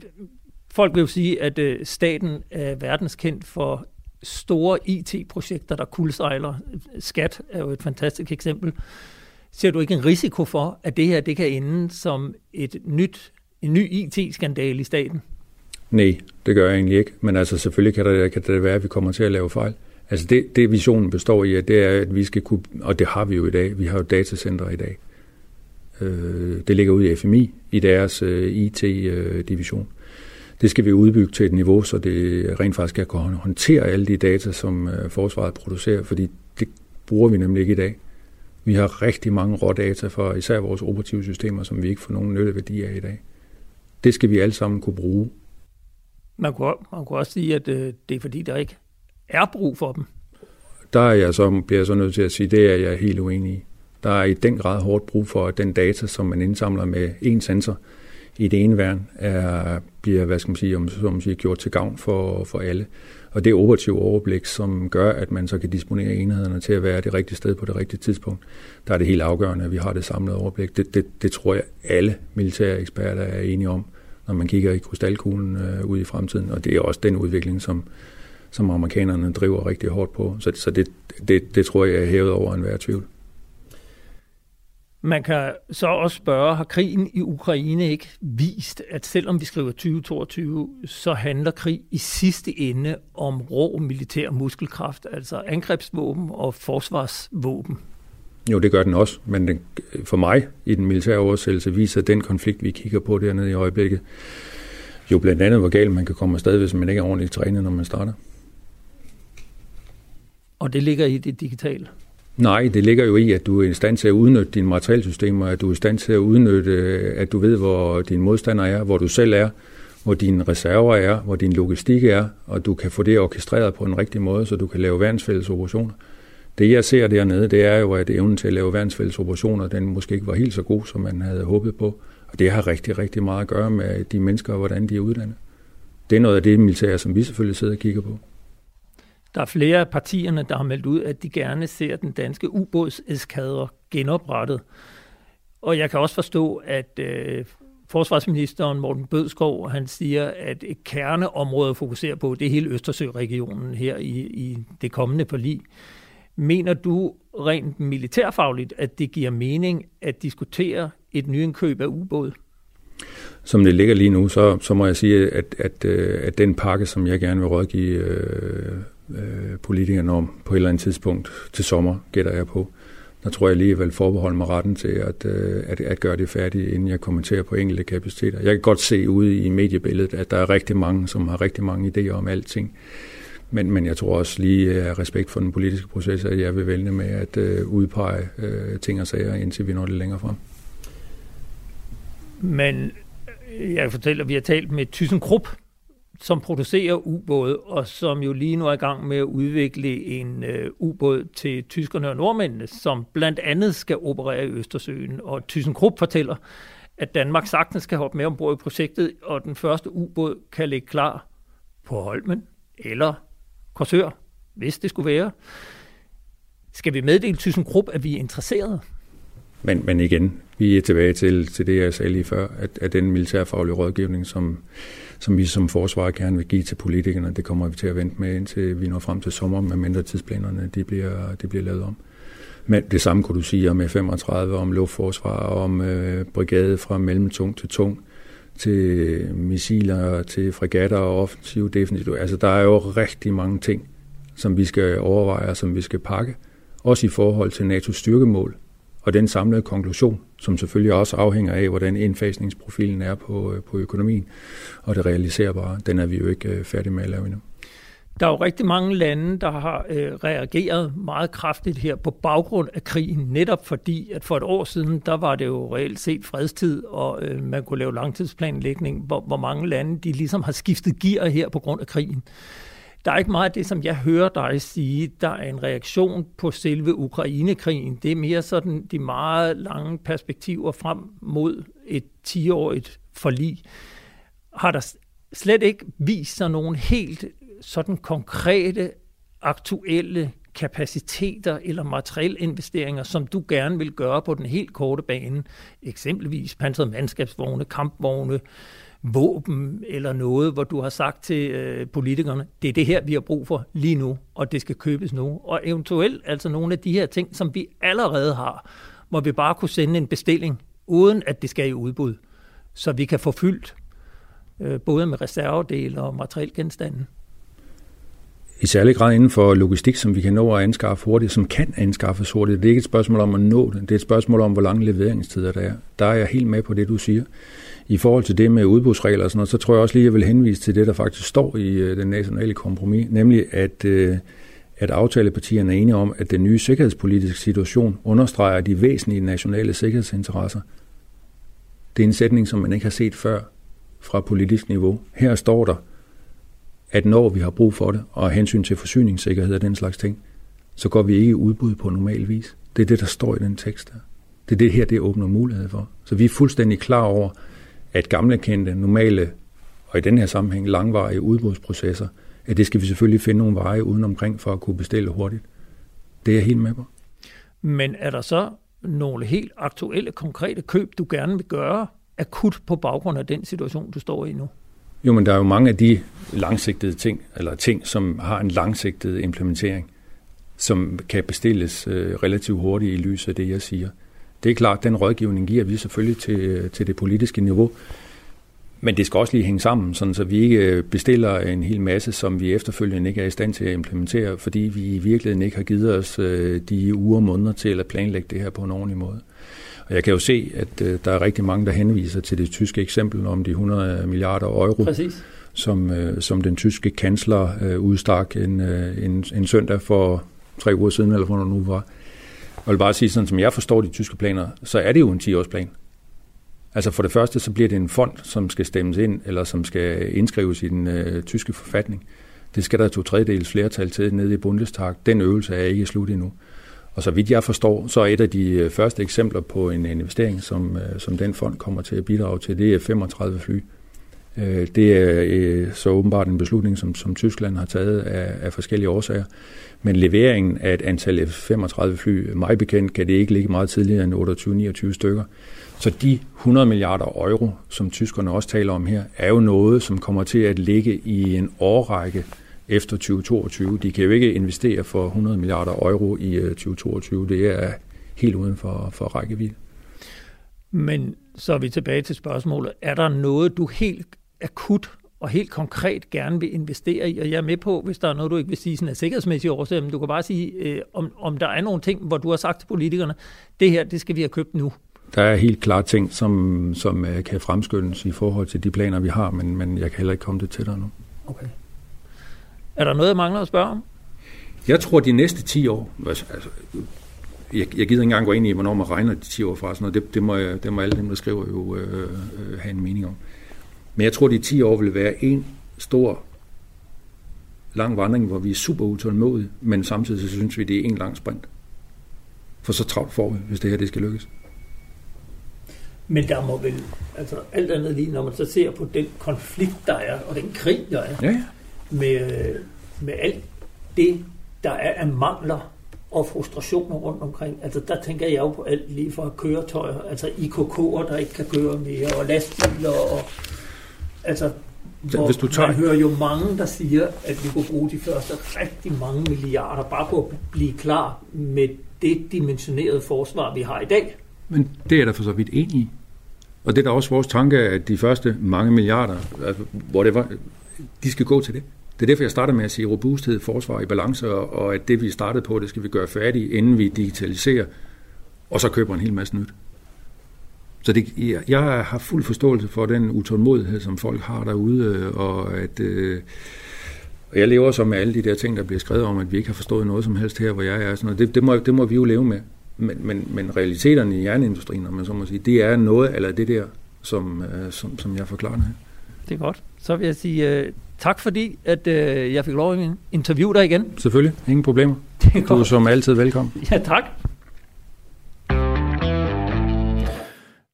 folk vil jo sige, at øh, staten er verdenskendt for store IT-projekter, der kulsejler. Skat er jo et fantastisk eksempel. Ser du ikke en risiko for, at det her det kan ende som et nyt, en ny IT-skandale i staten? Nej, det gør jeg egentlig ikke. Men altså selvfølgelig kan det, kan det være, at vi kommer til at lave fejl. Altså det, det visionen består i, at det er, at vi skal kunne, og det har vi jo i dag, vi har jo datacenter i dag. Øh, det ligger ude i FMI, i deres øh, IT-division. Øh, det skal vi udbygge til et niveau, så det rent faktisk kan håndtere alle de data, som øh, forsvaret producerer, fordi det bruger vi nemlig ikke i dag. Vi har rigtig mange rådata for især vores operative systemer, som vi ikke får nogen nytteværdi af i dag. Det skal vi alle sammen kunne bruge. Man kunne, man kunne også sige, at øh, det er fordi, der ikke er brug for dem. Der er jeg så, bliver jeg så nødt til at sige, det er jeg helt uenig i. Der er i den grad hårdt brug for, at den data, som man indsamler med en sensor i det ene værn, er, bliver hvad skal man sige, om, som man siger, gjort til gavn for, for alle. Og det operative overblik, som gør, at man så kan disponere enhederne til at være det rigtige sted på det rigtige tidspunkt. Der er det helt afgørende, at vi har det samlede overblik. Det, det, det tror jeg, alle militære eksperter er enige om, når man kigger i krystalkuglen øh, ud i fremtiden. Og det er også den udvikling, som, som amerikanerne driver rigtig hårdt på. Så, så det, det, det tror jeg er hævet over enhver tvivl. Man kan så også spørge, har krigen i Ukraine ikke vist, at selvom vi skriver 2022, så handler krig i sidste ende om rå militær muskelkraft, altså angrebsvåben og forsvarsvåben? Jo, det gør den også, men den, for mig i den militære oversættelse viser den konflikt, vi kigger på dernede i øjeblikket, jo blandt andet, hvor galt man kan komme afsted, hvis man ikke er ordentligt trænet, når man starter. Og det ligger i det digitale? Nej, det ligger jo i, at du er i stand til at udnytte dine materialsystemer, at du er i stand til at udnytte, at du ved, hvor din modstander er, hvor du selv er, hvor dine reserver er, hvor din logistik er, og du kan få det orkestreret på en rigtig måde, så du kan lave værnsfælles operationer. Det jeg ser dernede, det er jo, at evnen til at lave værnsfælles operationer, den måske ikke var helt så god, som man havde håbet på. Og det har rigtig, rigtig meget at gøre med de mennesker, og hvordan de er uddannet. Det er noget af det militære, som vi selvfølgelig sidder og kigger på. Der er flere af partierne, der har meldt ud, at de gerne ser den danske ubådseskadre genoprettet. Og jeg kan også forstå, at øh, forsvarsministeren Morten Bødskov, han siger, at et kerneområde at fokusere på, det er hele Østersøregionen her i, i det kommende forlig. Mener du rent militærfagligt, at det giver mening at diskutere et nyindkøb af ubåd? Som det ligger lige nu, så, så må jeg sige, at, at, øh, at den pakke, som jeg gerne vil rådgive øh, øh, politikerne om på et eller andet tidspunkt til sommer, gætter jeg på. Der tror jeg alligevel forbeholde mig retten til at, øh, at, at gøre det færdigt, inden jeg kommenterer på enkelte kapaciteter. Jeg kan godt se ude i mediebilledet, at der er rigtig mange, som har rigtig mange idéer om alting. Men, men jeg tror også lige af respekt for den politiske proces, at jeg vil vælge med at øh, udpege øh, ting og sager, indtil vi når det længere frem. Men øh, jeg fortæller, at vi har talt med ThyssenKrupp, som producerer ubåde, og som jo lige nu er i gang med at udvikle en øh, ubåd til tyskerne og nordmændene, som blandt andet skal operere i Østersøen. Og ThyssenKrupp fortæller, at Danmark sagtens skal hoppe med ombord i projektet, og den første ubåd kan ligge klar på Holmen eller Korsør, hvis det skulle være. Skal vi meddele ThyssenKrupp, at vi er interesserede? Men, men igen, vi er tilbage til, til det, jeg sagde lige før, at, at den militærfaglige rådgivning, som, som vi som forsvar gerne vil give til politikerne, det kommer vi til at vente med, indtil vi når frem til sommer, med mindre tidsplanerne de bliver, de bliver lavet om. Men det samme kunne du sige om F-35, om luftforsvar, om øh, brigade fra mellemtung til tung, til missiler, til fregatter og offensiv defensiv. Altså, der er jo rigtig mange ting, som vi skal overveje og som vi skal pakke. Også i forhold til NATO's styrkemål og den samlede konklusion, som selvfølgelig også afhænger af, hvordan indfasningsprofilen er på, øh, på økonomien og det realiserbare, den er vi jo ikke øh, færdige med at lave endnu. Der er jo rigtig mange lande, der har øh, reageret meget kraftigt her på baggrund af krigen, netop fordi, at for et år siden, der var det jo reelt set fredstid, og øh, man kunne lave langtidsplanlægning, hvor, hvor mange lande, de ligesom har skiftet gear her på grund af krigen. Der er ikke meget af det, som jeg hører dig sige, der er en reaktion på selve Ukrainekrigen. Det er mere sådan de meget lange perspektiver frem mod et 10-årigt forlig. Har der slet ikke vist sig nogen helt sådan konkrete, aktuelle kapaciteter eller materielle investeringer, som du gerne vil gøre på den helt korte bane, eksempelvis pansrede mandskabsvogne, kampvogne, våben eller noget, hvor du har sagt til øh, politikerne, det er det her, vi har brug for lige nu, og det skal købes nu. Og eventuelt altså nogle af de her ting, som vi allerede har, hvor vi bare kunne sende en bestilling, uden at det skal i udbud, så vi kan få fyldt øh, både med reservedele og materielgenstande i særlig grad inden for logistik, som vi kan nå at anskaffe hurtigt, som kan anskaffes hurtigt. Det er ikke et spørgsmål om at nå det, det er et spørgsmål om, hvor lange leveringstider der er. Der er jeg helt med på det, du siger. I forhold til det med udbudsregler og sådan noget, så tror jeg også lige, at jeg vil henvise til det, der faktisk står i øh, den nationale kompromis, nemlig at, øh, at aftalepartierne er enige om, at den nye sikkerhedspolitiske situation understreger de væsentlige nationale sikkerhedsinteresser. Det er en sætning, som man ikke har set før fra politisk niveau. Her står der, at når vi har brug for det, og hensyn til forsyningssikkerhed og den slags ting, så går vi ikke i udbud på normal vis. Det er det, der står i den tekst der. Det er det her, det åbner mulighed for. Så vi er fuldstændig klar over, at gamle kendte, normale og i den her sammenhæng langvarige udbudsprocesser, at det skal vi selvfølgelig finde nogle veje udenomkring for at kunne bestille hurtigt. Det er jeg helt med på. Men er der så nogle helt aktuelle, konkrete køb, du gerne vil gøre akut på baggrund af den situation, du står i nu? Jo, men der er jo mange af de langsigtede ting, eller ting, som har en langsigtet implementering, som kan bestilles øh, relativt hurtigt i lyset af det, jeg siger. Det er klart, den rådgivning giver vi selvfølgelig til, øh, til det politiske niveau, men det skal også lige hænge sammen, sådan så vi ikke øh, bestiller en hel masse, som vi efterfølgende ikke er i stand til at implementere, fordi vi i virkeligheden ikke har givet os øh, de uger og måneder til at planlægge det her på en ordentlig måde. Og jeg kan jo se, at øh, der er rigtig mange, der henviser til det tyske eksempel om de 100 milliarder euro, Præcis. Som, som den tyske kansler udstak en, en, en søndag for tre uger siden, eller hvornår nu var. Og jeg vil bare sige, sådan som jeg forstår de tyske planer, så er det jo en 10-årsplan. Altså for det første, så bliver det en fond, som skal stemmes ind, eller som skal indskrives i den øh, tyske forfatning. Det skal der to tredjedels flertal til nede i Bundestag. Den øvelse er ikke slut endnu. Og så vidt jeg forstår, så er et af de øh, første eksempler på en investering, som, øh, som den fond kommer til at bidrage til, det er 35 fly. Øh, det er så åbenbart en beslutning, som, som Tyskland har taget af, af forskellige årsager. Men leveringen af et antal F-35 fly, mig bekendt, kan det ikke ligge meget tidligere end 28-29 stykker. Så de 100 milliarder euro, som tyskerne også taler om her, er jo noget, som kommer til at ligge i en årrække efter 2022. De kan jo ikke investere for 100 milliarder euro i 2022. Øh, det er helt uden for, for rækkevidde. Men så er vi tilbage til spørgsmålet. Er der noget, du helt akut og helt konkret gerne vil investere i, og jeg er med på, hvis der er noget, du ikke vil sige sådan af sikkerhedsmæssige årsager, men du kan bare sige, øh, om, om der er nogle ting, hvor du har sagt til politikerne, det her, det skal vi have købt nu. Der er helt klart ting, som, som uh, kan fremskyndes i forhold til de planer, vi har, men, men jeg kan heller ikke komme det til dig nu. Okay. Er der noget, jeg mangler at spørge om? Jeg tror, de næste 10 år, altså, altså jeg, jeg gider ikke engang gå ind i, hvornår man regner de 10 år fra, sådan noget. Det, det, må, jeg, det må alle dem, der skriver jo øh, øh, have en mening om. Men jeg tror, de 10 år vil være en stor lang vandring, hvor vi er super utålmodige, men samtidig så synes vi, det er en lang sprint. For så travlt får vi, hvis det her det skal lykkes. Men der må vel, altså alt andet lige, når man så ser på den konflikt, der er, og den krig, der er, ja, ja. Med, med alt det, der er af mangler og frustrationer rundt omkring. Altså der tænker jeg jo på alt lige fra køretøjer, altså IKK'er, der ikke kan køre mere, og lastbiler, og altså hvor Hvis du tager... man hører jo mange, der siger, at vi kunne bruge de første rigtig mange milliarder bare på at blive klar med det dimensionerede forsvar, vi har i dag. Men det er der for så vidt enig i. Og det er da også vores tanke, at de første mange milliarder, altså, hvor det var, de skal gå til det. Det er derfor, jeg starter med at sige robusthed, forsvar i balance, og at det, vi startede på, det skal vi gøre færdigt, inden vi digitaliserer, og så køber en hel masse nyt. Så det, jeg har fuld forståelse for den utålmodighed, som folk har derude, øh, og at øh, og jeg lever så med alle de der ting, der bliver skrevet om, at vi ikke har forstået noget som helst her, hvor jeg er. Sådan noget. Det, det, må, det må vi jo leve med. Men, men, men realiteterne i jernindustrien, om man så må sige, det er noget eller det der, som, øh, som, som jeg forklarer her. Det er godt. Så vil jeg sige øh, tak, fordi at, uh, jeg fik lov at interviewe dig igen. Selvfølgelig. Ingen problemer. Det er du er som altid velkommen. Ja, tak.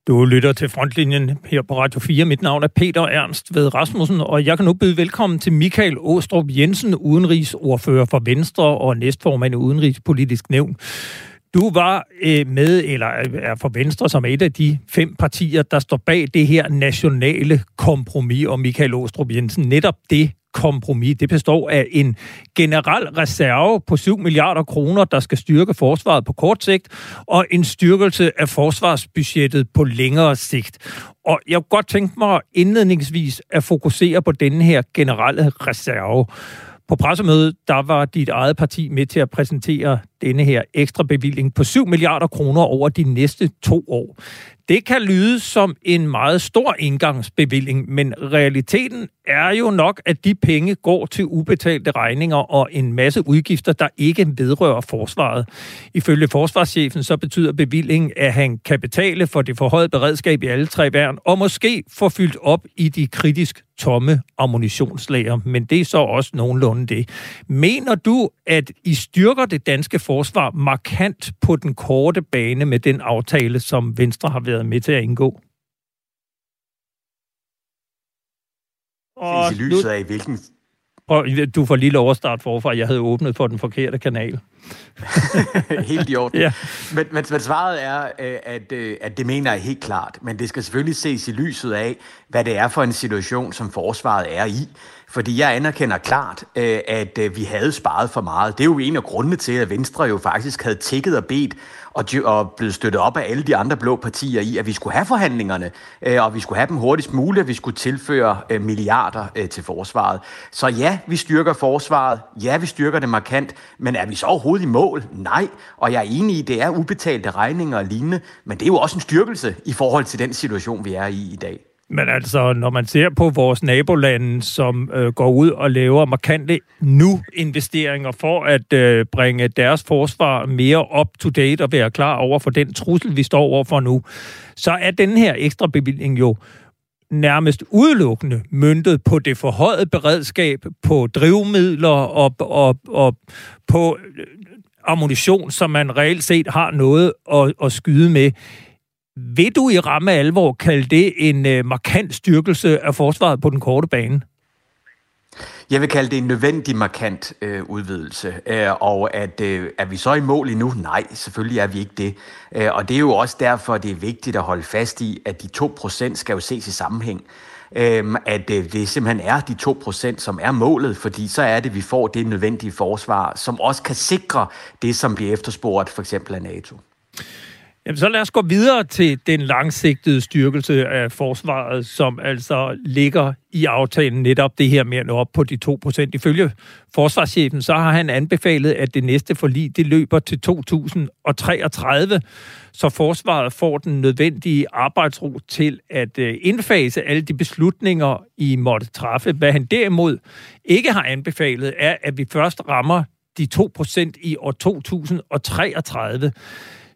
Du lytter til Frontlinjen her på Radio 4. Mit navn er Peter Ernst ved Rasmussen, og jeg kan nu byde velkommen til Michael Åstrup Jensen, udenrigsordfører for Venstre og næstformand i Udenrigspolitisk Nævn. Du var øh, med, eller er for Venstre, som et af de fem partier, der står bag det her nationale kompromis, og Michael Åstrup Jensen, netop det kompromis. Det består af en generel reserve på 7 milliarder kroner, der skal styrke forsvaret på kort sigt, og en styrkelse af forsvarsbudgettet på længere sigt. Og jeg kunne godt tænke mig indledningsvis at fokusere på denne her generelle reserve. På pressemødet, der var dit eget parti med til at præsentere denne her ekstra bevilling på 7 milliarder kroner over de næste to år. Det kan lyde som en meget stor indgangsbevilling, men realiteten er jo nok, at de penge går til ubetalte regninger og en masse udgifter, der ikke vedrører forsvaret. Ifølge forsvarschefen så betyder bevillingen, at han kan betale for det forhøjet beredskab i alle tre værn, og måske få fyldt op i de kritisk tomme ammunitionslager, men det er så også nogenlunde det. Mener du, at I styrker det danske forsvar forsvar markant på den korte bane med den aftale, som Venstre har været med til at indgå? Og i lyset af, hvilken Prøv, du får lige lov at starte forfra. Jeg havde åbnet for den forkerte kanal. [LAUGHS] helt i orden. ja. men, men, men svaret er, øh, at, øh, at det mener jeg helt klart. Men det skal selvfølgelig ses i lyset af, hvad det er for en situation, som forsvaret er i. Fordi jeg anerkender klart, øh, at øh, vi havde sparet for meget. Det er jo en af grundene til, at Venstre jo faktisk havde tækket og bedt og, og blevet støttet op af alle de andre blå partier i, at vi skulle have forhandlingerne, øh, og vi skulle have dem hurtigst muligt, at vi skulle tilføre milliarder til forsvaret. Så ja, vi styrker forsvaret, ja, vi styrker det markant, men er vi så overhovedet i mål? Nej, og jeg er enig i, at det er ubetalte regninger og lignende, men det er jo også en styrkelse i forhold til den situation, vi er i i dag. Men altså, når man ser på vores nabolande, som øh, går ud og laver markante nu-investeringer for at øh, bringe deres forsvar mere up-to-date og være klar over for den trussel, vi står over for nu, så er den her ekstra bevilling jo nærmest udelukkende myndet på det forhøjet beredskab, på drivmidler og, og, og på øh, ammunition, som man reelt set har noget at, at skyde med. Vil du i ramme alvor kalde det en øh, markant styrkelse af forsvaret på den korte bane? Jeg vil kalde det en nødvendig markant øh, udvidelse. Øh, og at, øh, er vi så i mål endnu? Nej, selvfølgelig er vi ikke det. Øh, og det er jo også derfor, det er vigtigt at holde fast i, at de 2% skal jo ses i sammenhæng. Øh, at øh, det simpelthen er de 2%, som er målet, fordi så er det, vi får det nødvendige forsvar, som også kan sikre det, som bliver efterspurgt for eksempel af NATO. Jamen, så lad os gå videre til den langsigtede styrkelse af forsvaret, som altså ligger i aftalen netop det her med at nå op på de 2%. Ifølge forsvarschefen, så har han anbefalet, at det næste forlig, det løber til 2033, så forsvaret får den nødvendige arbejdsro til at øh, indfase alle de beslutninger, I måtte træffe. Hvad han derimod ikke har anbefalet, er, at vi først rammer de 2% i år 2033.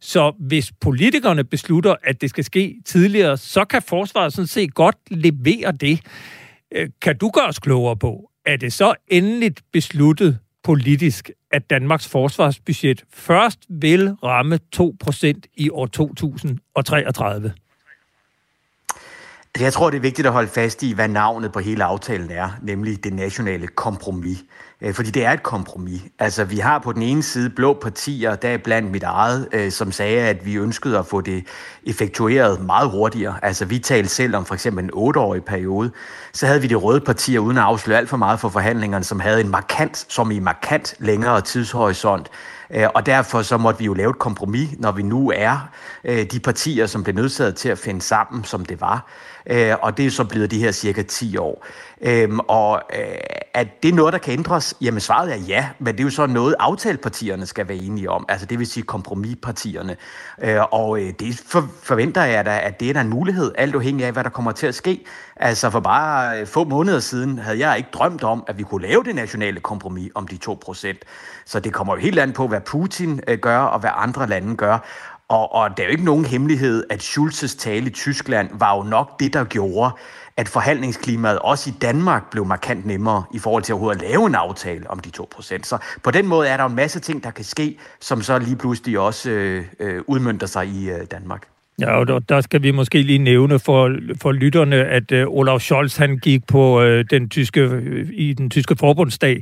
Så hvis politikerne beslutter, at det skal ske tidligere, så kan forsvaret sådan set godt levere det. Øh, kan du gøre os klogere på, er det så endeligt besluttet politisk, at Danmarks forsvarsbudget først vil ramme 2% i år 2033? Altså, jeg tror, det er vigtigt at holde fast i, hvad navnet på hele aftalen er, nemlig det nationale kompromis. Øh, fordi det er et kompromis. Altså, vi har på den ene side blå partier, der er blandt mit eget, øh, som sagde, at vi ønskede at få det effektueret meget hurtigere. Altså, vi talte selv om for eksempel en otteårig periode. Så havde vi de røde partier, uden at afsløre alt for meget for forhandlingerne, som havde en markant, som i markant længere tidshorisont. Øh, og derfor så måtte vi jo lave et kompromis, når vi nu er øh, de partier, som blev nødsaget til at finde sammen, som det var. Øh, og det er så blevet de her cirka 10 år. Øhm, og er at det noget, der kan ændres? Jamen svaret er ja, men det er jo så noget, aftalepartierne skal være enige om, altså det vil sige kompromispartierne. Og det forventer jeg da, at det er der en mulighed, alt afhængig af, hvad der kommer til at ske. Altså for bare øh, få måneder siden havde jeg ikke drømt om, at vi kunne lave det nationale kompromis om de 2%. Så det kommer jo helt an på, hvad Putin øh, gør, og hvad andre lande gør. Og, og det er jo ikke nogen hemmelighed, at Schulzes tale i Tyskland var jo nok det, der gjorde, at forhandlingsklimaet også i Danmark blev markant nemmere i forhold til at lave en aftale om de 2%. Så på den måde er der en masse ting, der kan ske, som så lige pludselig også øh, øh, udmyndter sig i øh, Danmark. Ja, og der skal vi måske lige nævne for, for lytterne, at øh, uh, Olaf Scholz han gik på uh, den tyske, øh, i den tyske forbundsdag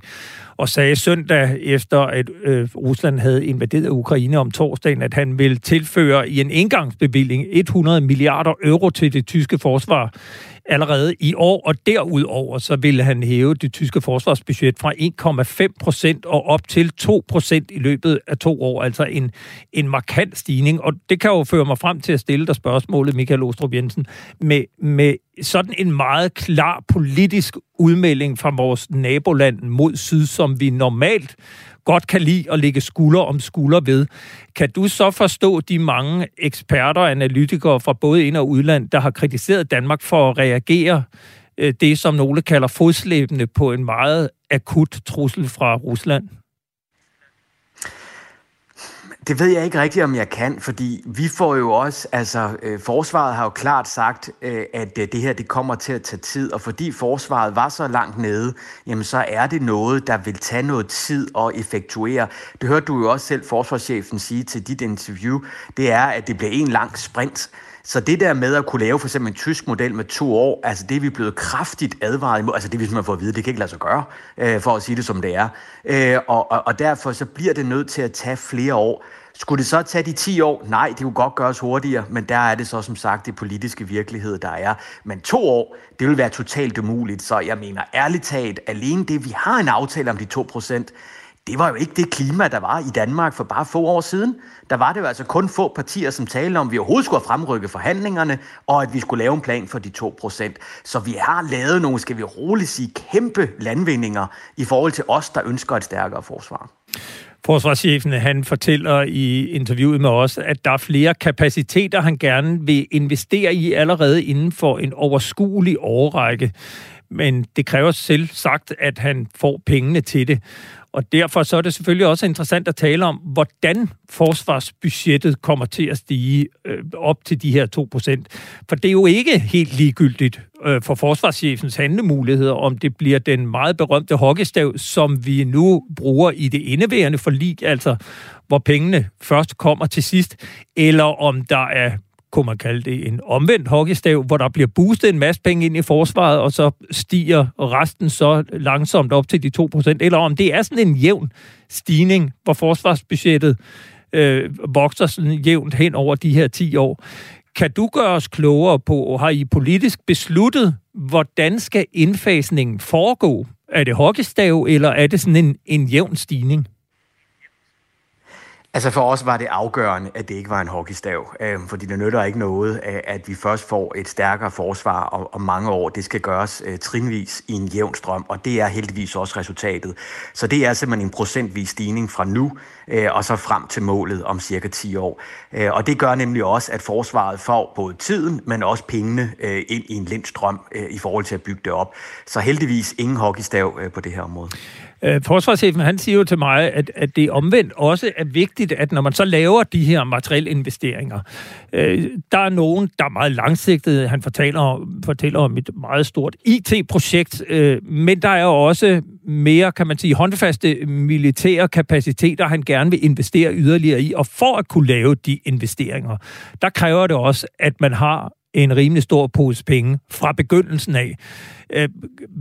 og sagde søndag efter, at uh, Rusland havde invaderet Ukraine om torsdagen, at han vil tilføre i en engangsbevilling 100 milliarder euro til det tyske forsvar allerede i år, og derudover så ville han hæve det tyske forsvarsbudget fra 1,5 procent og op til 2 procent i løbet af to år, altså en, en markant stigning. Og det kan jo føre mig frem til at stille dig spørgsmålet, Michael Ostrup Jensen, med, med sådan en meget klar politisk udmelding fra vores naboland mod syd, som vi normalt godt kan lide at ligge skulder om skulder ved. Kan du så forstå de mange eksperter og analytikere fra både ind- og udland, der har kritiseret Danmark for at reagere øh, det, som nogle kalder fodslæbende på en meget akut trussel fra Rusland? Det ved jeg ikke rigtigt, om jeg kan, fordi vi får jo også, altså øh, forsvaret har jo klart sagt, øh, at øh, det her det kommer til at tage tid, og fordi forsvaret var så langt nede, jamen så er det noget, der vil tage noget tid at effektuere. Det hørte du jo også selv forsvarschefen sige til dit interview, det er, at det bliver en lang sprint. Så det der med at kunne lave for eksempel en tysk model med to år, altså det er vi blevet kraftigt advaret imod. Altså det hvis man får at vide, det kan ikke lade sig gøre, øh, for at sige det som det er. Øh, og, og, og derfor så bliver det nødt til at tage flere år. Skulle det så tage de 10 år? Nej, det kunne godt gøres hurtigere, men der er det så som sagt det politiske virkelighed, der er. Men to år, det vil være totalt umuligt, så jeg mener ærligt talt, alene det, vi har en aftale om de 2 procent, det var jo ikke det klima, der var i Danmark for bare få år siden. Der var det jo altså kun få partier, som talte om, at vi overhovedet skulle fremrykke forhandlingerne, og at vi skulle lave en plan for de 2%. Så vi har lavet nogle, skal vi roligt sige, kæmpe landvindinger i forhold til os, der ønsker et stærkere forsvar. Forsvarschefen han fortæller i interviewet med os, at der er flere kapaciteter, han gerne vil investere i allerede inden for en overskuelig årrække. Men det kræver selv sagt, at han får pengene til det. Og derfor så er det selvfølgelig også interessant at tale om, hvordan forsvarsbudgettet kommer til at stige øh, op til de her 2%. For det er jo ikke helt ligegyldigt øh, for forsvarschefens handlemuligheder, om det bliver den meget berømte hockeystav, som vi nu bruger i det indeværende forlig, altså hvor pengene først kommer til sidst, eller om der er kunne man kalde det en omvendt hockeystav, hvor der bliver boostet en masse penge ind i forsvaret, og så stiger resten så langsomt op til de 2%, eller om det er sådan en jævn stigning, hvor forsvarsbudgettet øh, vokser sådan jævnt hen over de her 10 år. Kan du gøre os klogere på, har I politisk besluttet, hvordan skal indfasningen foregå? Er det hockeystav, eller er det sådan en, en jævn stigning? Altså for os var det afgørende, at det ikke var en hockeystav, øh, fordi det nytter ikke noget, øh, at vi først får et stærkere forsvar om, om mange år. Det skal gøres øh, trinvis i en jævn strøm, og det er heldigvis også resultatet. Så det er simpelthen en procentvis stigning fra nu øh, og så frem til målet om cirka 10 år. Øh, og det gør nemlig også, at forsvaret får både tiden, men også pengene øh, ind i en lindstrøm øh, i forhold til at bygge det op. Så heldigvis ingen hockeystav øh, på det her område. Øh, forsvarschefen han siger jo til mig, at, at det omvendt også er vigtigt, at når man så laver de her materielle investeringer, øh, der er nogen, der er meget langsigtede. Han fortæller, fortæller om et meget stort IT-projekt, øh, men der er også mere, kan man sige, håndfaste militære kapaciteter, han gerne vil investere yderligere i. Og for at kunne lave de investeringer, der kræver det også, at man har en rimelig stor pose penge fra begyndelsen af. Øh,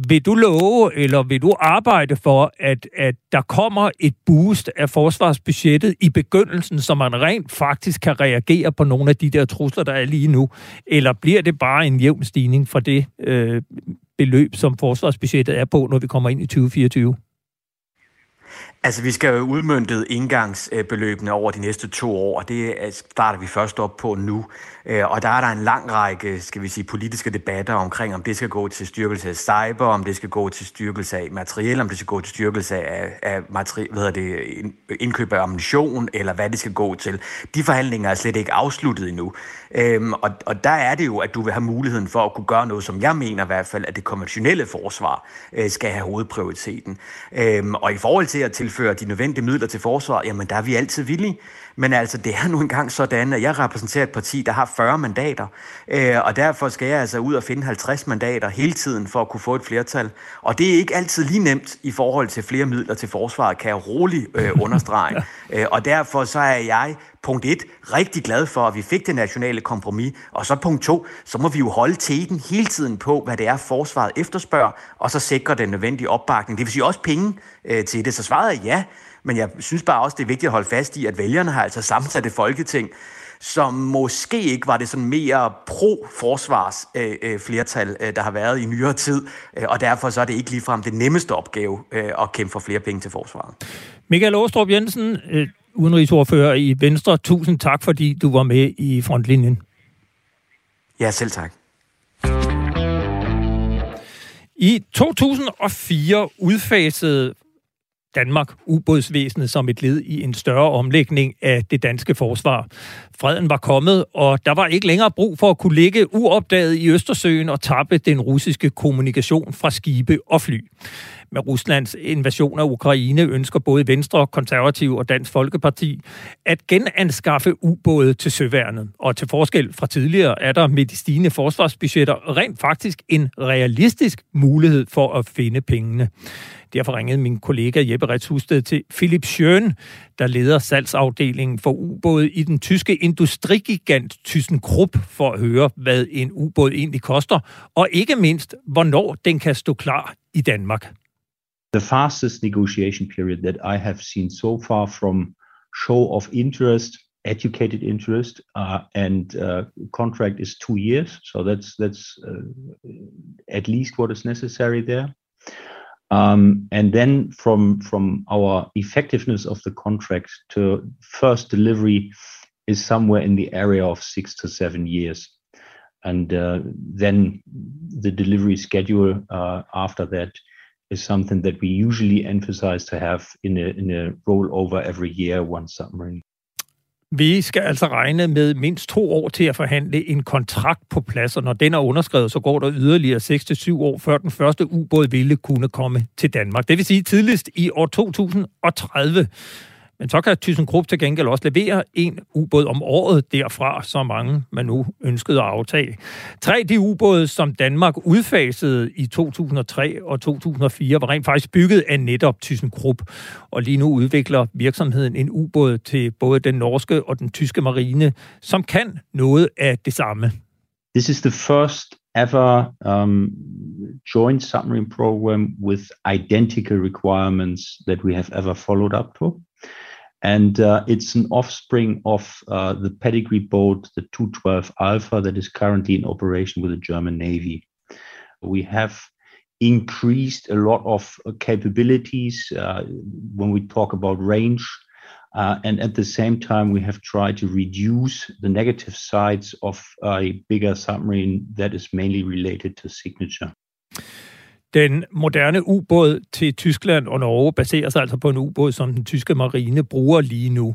vil du love, eller vil du arbejde for, at, at der kommer et boost af forsvarsbudgettet i begyndelsen, så man rent faktisk kan reagere på nogle af de der trusler, der er lige nu? Eller bliver det bare en jævn stigning fra det øh, beløb, som forsvarsbudgettet er på, når vi kommer ind i 2024? Altså, vi skal jo udmyndte indgangsbeløbene over de næste to år, og det øh, starter vi først op på nu. Øh, og der er der en lang række, skal vi sige, politiske debatter omkring, om det skal gå til styrkelse af cyber, om det skal gå til styrkelse af materiel, om det skal gå til styrkelse af, af materiel, hvad det, indkøb af ammunition, eller hvad det skal gå til. De forhandlinger er slet ikke afsluttet endnu. Øhm, og, og der er det jo, at du vil have muligheden for at kunne gøre noget, som jeg mener i hvert fald, at det konventionelle forsvar øh, skal have hovedprioriteten. Øhm, og i forhold til at tilføre de nødvendige midler til forsvaret, jamen der er vi altid villige. Men altså, det er nu engang sådan, at jeg repræsenterer et parti, der har 40 mandater, øh, og derfor skal jeg altså ud og finde 50 mandater hele tiden for at kunne få et flertal. Og det er ikke altid lige nemt i forhold til flere midler til forsvaret, kan jeg roligt øh, understrege. [LAUGHS] øh, og derfor så er jeg punkt 1, rigtig glad for, at vi fik det nationale kompromis. Og så punkt 2, så må vi jo holde teten hele tiden på, hvad det er, forsvaret efterspørger, og så sikre den nødvendige opbakning. Det vil sige også penge øh, til det. Så svaret er ja, men jeg synes bare også, det er vigtigt at holde fast i, at vælgerne har altså sammensat et folketing, som måske ikke var det sådan mere pro-forsvars øh, øh, flertal, øh, der har været i nyere tid, øh, og derfor så er det ikke ligefrem det nemmeste opgave øh, at kæmpe for flere penge til forsvaret. Michael Åstrup Jensen, øh, udenrigsordfører i Venstre, tusind tak, fordi du var med i frontlinjen. Ja, selv tak. I 2004 udfasede Danmark ubådsvæsenet som et led i en større omlægning af det danske forsvar. Freden var kommet, og der var ikke længere brug for at kunne ligge uopdaget i Østersøen og tappe den russiske kommunikation fra skibe og fly. Med Ruslands invasion af Ukraine ønsker både Venstre, Konservative og Dansk Folkeparti at genanskaffe ubåde til søværnet. Og til forskel fra tidligere er der med de stigende forsvarsbudgetter rent faktisk en realistisk mulighed for at finde pengene. Derfor ringede min kollega Jeppe Retshusted til Philip Schøn, der leder salgsafdelingen for ubåde i den tyske industrigigant ThyssenKrupp, for at høre, hvad en ubåd egentlig koster, og ikke mindst, hvornår den kan stå klar i Danmark. The fastest negotiation period that I have seen so far from show of interest educated interest uh, and uh, contract is two years so that's that's uh, at least what is necessary there Um, and then from from our effectiveness of the contract to first delivery is somewhere in the area of six to seven years. And uh, then the delivery schedule uh, after that is something that we usually emphasize to have in a, in a rollover every year, one submarine. Vi skal altså regne med mindst to år til at forhandle en kontrakt på plads, og når den er underskrevet, så går der yderligere 6-7 år, før den første ubåd ville kunne komme til Danmark. Det vil sige tidligst i år 2030. Men så kan ThyssenKrupp til gengæld også levere en ubåd om året derfra, så mange man nu ønskede at aftage. Tre af de ubåde, som Danmark udfasede i 2003 og 2004, var rent faktisk bygget af netop ThyssenKrupp. Og lige nu udvikler virksomheden en ubåd til både den norske og den tyske marine, som kan noget af det samme. This is the first ever um, joint submarine program with identical requirements that we have ever followed up to. And uh, it's an offspring of uh, the pedigree boat, the 212 Alpha, that is currently in operation with the German Navy. We have increased a lot of uh, capabilities uh, when we talk about range. Uh, and at the same time, we have tried to reduce the negative sides of a bigger submarine that is mainly related to signature. Den moderne ubåd til Tyskland og Norge baserer sig altså på en ubåd, som den tyske marine bruger lige nu.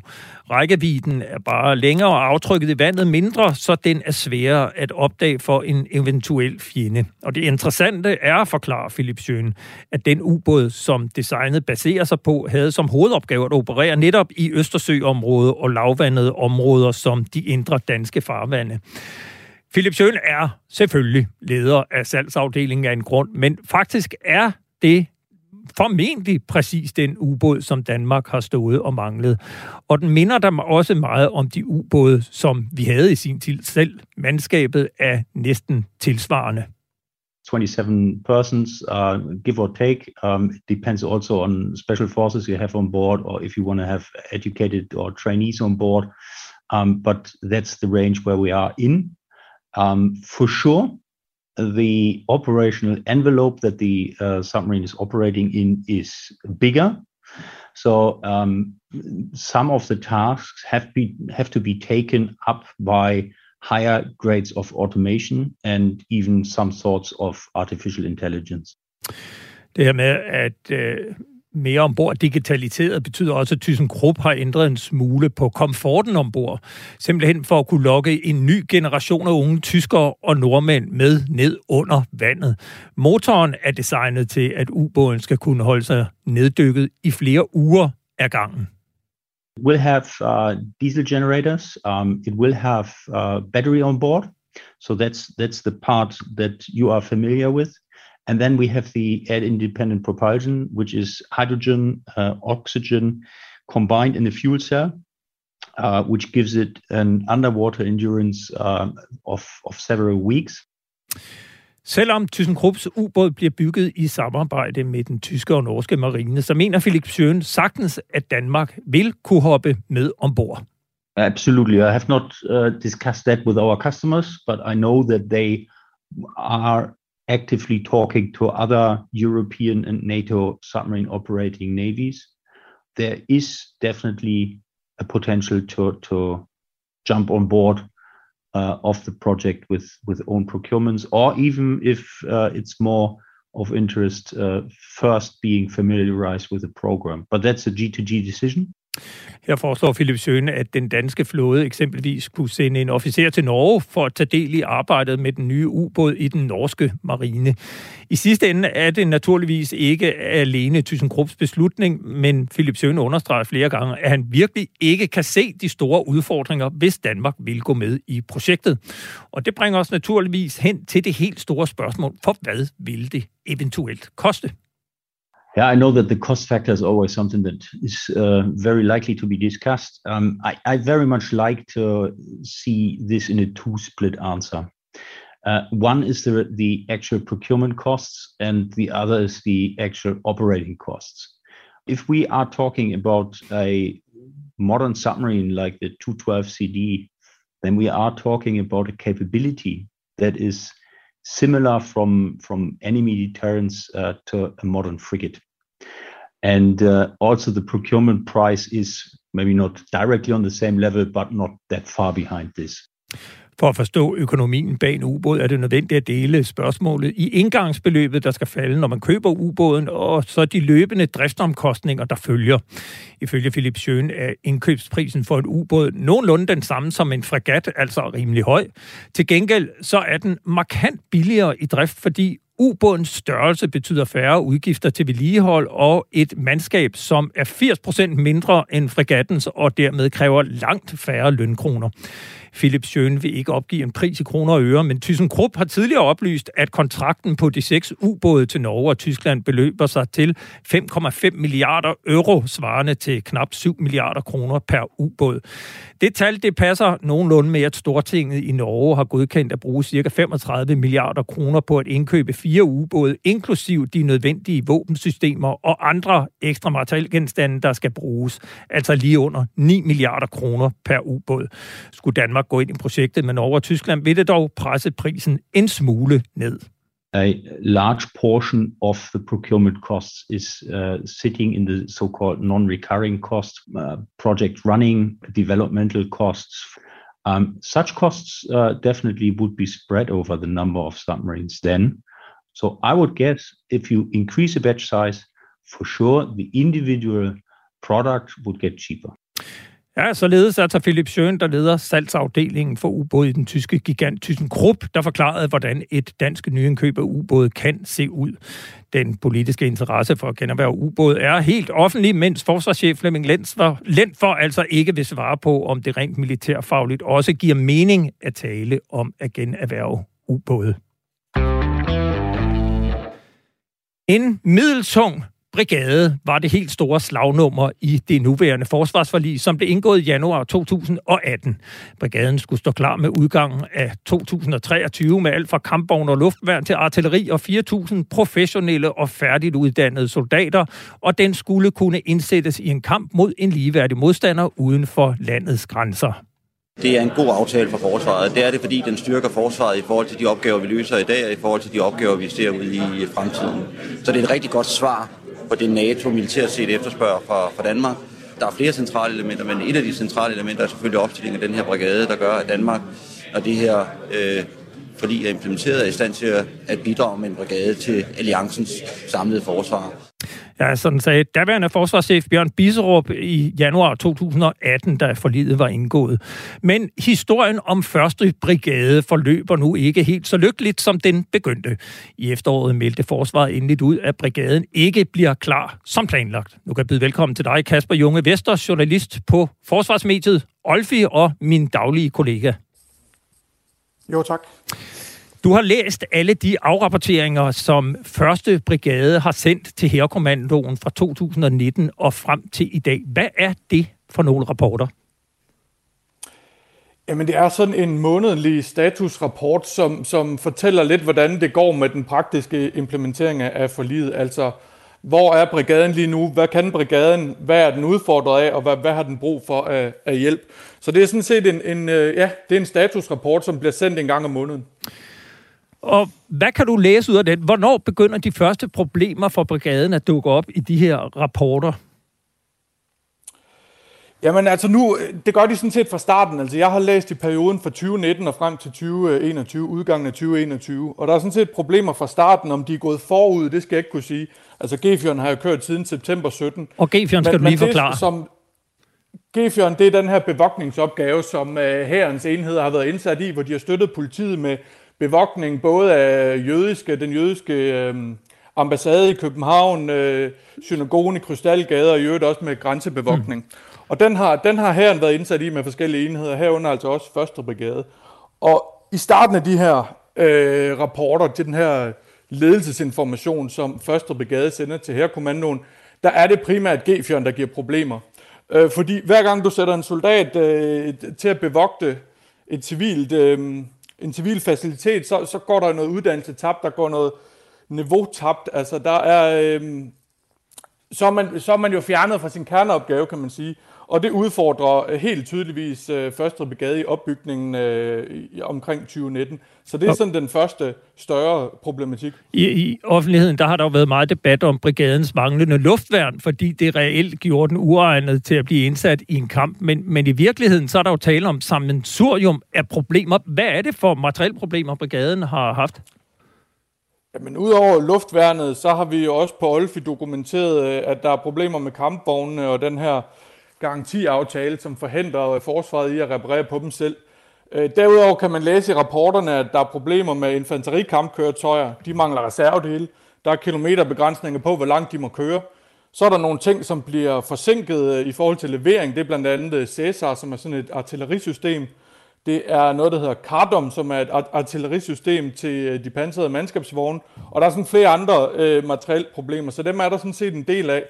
Rækkevidden er bare længere og aftrykket i vandet mindre, så den er sværere at opdage for en eventuel fjende. Og det interessante er forklarer Philip Schøn, at den ubåd, som designet baserer sig på, havde som hovedopgave at operere netop i Østersøområdet og lavvandede områder som de indre danske farvande. Philip Schøn er selvfølgelig leder af salgsafdelingen af en grund, men faktisk er det formentlig præcis den ubåd, som Danmark har stået og manglet. Og den minder der også meget om de ubåde, som vi havde i sin tid selv. Mandskabet er næsten tilsvarende. 27 persons, uh, give or take. Um, it depends also on special forces you have on board, or if you want to have educated or trainees on board. Um, but that's the range where we are in. Um, for sure, the operational envelope that the uh, submarine is operating in is bigger. So um, some of the tasks have be have to be taken up by higher grades of automation and even some sorts of artificial intelligence. Det her med at øh, mere ombord digitaliseret betyder også, at ThyssenKrupp har ændret en smule på komforten ombord. Simpelthen for at kunne lokke en ny generation af unge tyskere og nordmænd med ned under vandet. Motoren er designet til, at ubåden skal kunne holde sig neddykket i flere uger ad gangen. It will have uh, diesel generators. Um, it will have uh, battery on board. So that's that's the part that you are familiar with. And then we have the air independent propulsion, which is hydrogen, uh, oxygen combined in the fuel cell, uh, which gives it an underwater endurance uh, of, of several weeks. Selvom ThyssenKrupps ubåd bliver bygget i samarbejde med den tyske og norske marine, så mener Philip Schøn sagtens, at Danmark vil kunne hoppe med ombord. Absolutely. I have not uh, discussed that with our customers, but I know that they are actively talking to other European and NATO submarine operating navies, there is definitely a potential to, to jump on board uh, of the project with, with own procurements, or even if uh, it's more of interest, uh, first being familiarized with the program. But that's a G2G decision. Her foreslår Philip Søne, at den danske flåde eksempelvis kunne sende en officer til Norge for at tage del i arbejdet med den nye ubåd i den norske marine. I sidste ende er det naturligvis ikke alene ThyssenKrupps beslutning, men Philip Søne understreger flere gange, at han virkelig ikke kan se de store udfordringer, hvis Danmark vil gå med i projektet. Og det bringer os naturligvis hen til det helt store spørgsmål, for hvad vil det eventuelt koste? Yeah, I know that the cost factor is always something that is uh, very likely to be discussed. Um, I, I, very much like to see this in a two split answer. Uh, one is the, the actual procurement costs, and the other is the actual operating costs. If we are talking about a modern submarine like the 212 CD, then we are talking about a capability that is similar from, from enemy deterrence uh, to a modern frigate. And uh, also the procurement price is maybe not directly on the same level, but not that far behind this. For at forstå økonomien bag en ubåd, er det nødvendigt at dele spørgsmålet i indgangsbeløbet, der skal falde, når man køber ubåden, og så de løbende driftsomkostninger, der følger. Ifølge Philip Schøn er indkøbsprisen for en ubåd nogenlunde den samme som en fregat, altså rimelig høj. Til gengæld så er den markant billigere i drift, fordi ubådens størrelse betyder færre udgifter til vedligehold og et mandskab, som er 80% mindre end fregattens og dermed kræver langt færre lønkroner. Philip Schøn vil ikke opgive en pris i kroner og øre, men ThyssenKrupp har tidligere oplyst, at kontrakten på de seks ubåde til Norge og Tyskland beløber sig til 5,5 milliarder euro, svarende til knap 7 milliarder kroner per ubåd. Det tal det passer nogenlunde med, at Stortinget i Norge har godkendt at bruge ca. 35 milliarder kroner på at indkøbe fire ubåde, inklusiv de nødvendige våbensystemer og andre ekstra materielgenstande, der skal bruges. Altså lige under 9 milliarder kroner per ubåd. Skulle Danmark gå ind i projektet med Norge og Tyskland, vil det dog presse prisen en smule ned. a large portion of the procurement costs is uh, sitting in the so-called non-recurring costs, uh, project running, developmental costs. Um, such costs uh, definitely would be spread over the number of submarines then. So I would guess if you increase the batch size, for sure the individual product would get cheaper. Ja, således altså Philip Schøn, der leder salgsafdelingen for ubåde i den tyske gigant ThyssenKrupp, der forklarede, hvordan et dansk nyindkøb af ubåde kan se ud. Den politiske interesse for at generhverve ubåde er helt offentlig, mens forsvarschef Flemming Lenz var lent for altså ikke vil svare på, om det rent militærfagligt også giver mening at tale om at generhverve ubåde. En middeltung brigade var det helt store slagnummer i det nuværende forsvarsforlig, som blev indgået i januar 2018. Brigaden skulle stå klar med udgangen af 2023 med alt fra kampvogn og luftværn til artilleri og 4.000 professionelle og færdigt uddannede soldater, og den skulle kunne indsættes i en kamp mod en ligeværdig modstander uden for landets grænser. Det er en god aftale for forsvaret. Det er det, fordi den styrker forsvaret i forhold til de opgaver, vi løser i dag, og i forhold til de opgaver, vi ser ud i fremtiden. Så det er et rigtig godt svar på det NATO militært set efterspørger fra, fra Danmark. Der er flere centrale elementer, men et af de centrale elementer er selvfølgelig opstillingen af den her brigade, der gør, at Danmark, når det her øh, fordi er implementeret, er i stand til at bidrage med en brigade til alliancens samlede forsvar. Ja, sådan sagde daværende forsvarschef Bjørn Biserup i januar 2018, da forlidet var indgået. Men historien om første brigade forløber nu ikke helt så lykkeligt, som den begyndte. I efteråret meldte forsvaret endeligt ud, at brigaden ikke bliver klar som planlagt. Nu kan jeg byde velkommen til dig, Kasper Junge Vester, journalist på Forsvarsmediet, Olfi og min daglige kollega. Jo, tak. Du har læst alle de afrapporteringer, som første brigade har sendt til Herrekommandoen fra 2019 og frem til i dag. Hvad er det for nogle rapporter? Jamen, det er sådan en månedlig statusrapport, som, som fortæller lidt, hvordan det går med den praktiske implementering af forliget. Altså, hvor er brigaden lige nu? Hvad kan brigaden? Hvad er den udfordret af? Og hvad, hvad har den brug for af, af hjælp? Så det er sådan set en, en, øh, ja, det er en statusrapport, som bliver sendt en gang om måneden. Og hvad kan du læse ud af den? Hvornår begynder de første problemer for brigaden at dukke op i de her rapporter? Jamen altså nu, det gør de sådan set fra starten. Altså jeg har læst i perioden fra 2019 og frem til 2021, udgangen af 2021. Og der er sådan set problemer fra starten, om de er gået forud, det skal jeg ikke kunne sige. Altså Gefjørn har jo kørt siden september 17. Og Gefjørn skal men, du lige forklare. Som, Gefjørn, det er den her bevogtningsopgave, som øh, herrens enheder har været indsat i, hvor de har støttet politiet med bevogtning både af jødiske, den jødiske øh, ambassade i København, øh, synagogen i Krystalgade og i øvrigt også med grænsebevogtning. Mm. Og den har, den har herren været indsat i med forskellige enheder, herunder altså også første brigade. Og i starten af de her øh, rapporter til den her ledelsesinformation, som første brigade sender til herrekommandoen, der er det primært g der giver problemer. Øh, fordi hver gang du sætter en soldat øh, til at bevogte et civilt, øh, en civil facilitet, så, så går der noget uddannelse tabt, der går noget niveau tabt. Altså der er, øh, så, er man, så er man jo fjernet fra sin kerneopgave, kan man sige. Og det udfordrer øh, helt tydeligvis øh, første brigade i opbygningen øh, omkring 2019. Så det er sådan den første større problematik. I, I offentligheden der har der jo været meget debat om brigadens manglende luftværn, fordi det reelt gjorde den uegnet til at blive indsat i en kamp. Men, men i virkeligheden så er der jo tale om sammensurium af problemer. Hvad er det for materielproblemer, brigaden har haft? Jamen, udover luftværnet, så har vi jo også på Olfi dokumenteret, øh, at der er problemer med kampvognene og den her garantiaftale, som forhindrer øh, forsvaret i at reparere på dem selv. Øh, derudover kan man læse i rapporterne, at der er problemer med infanterikampkøretøjer. De mangler reservedele. Der er kilometerbegrænsninger på, hvor langt de må køre. Så er der nogle ting, som bliver forsinket øh, i forhold til levering. Det er blandt andet Cæsar, som er sådan et artillerisystem. Det er noget, der hedder Cardom, som er et artillerisystem til de pansrede mandskabsvogne. Og der er sådan flere andre øh, materielproblemer, så dem er der sådan set en del af.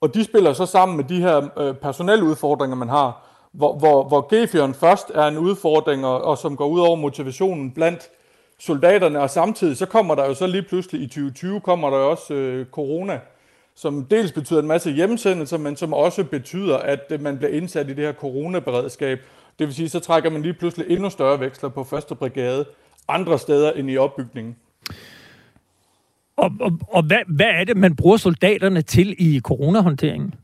Og de spiller så sammen med de her øh, personelle udfordringer, man har, hvor, hvor, hvor Gefion først er en udfordring, og, og som går ud over motivationen blandt soldaterne, og samtidig så kommer der jo så lige pludselig i 2020, kommer der jo også øh, corona, som dels betyder en masse hjemsendelser, men som også betyder, at øh, man bliver indsat i det her coronaberedskab. Det vil sige, så trækker man lige pludselig endnu større veksler på første brigade andre steder end i opbygningen. Og, og, og hvad, hvad er det, man bruger soldaterne til i coronahåndteringen?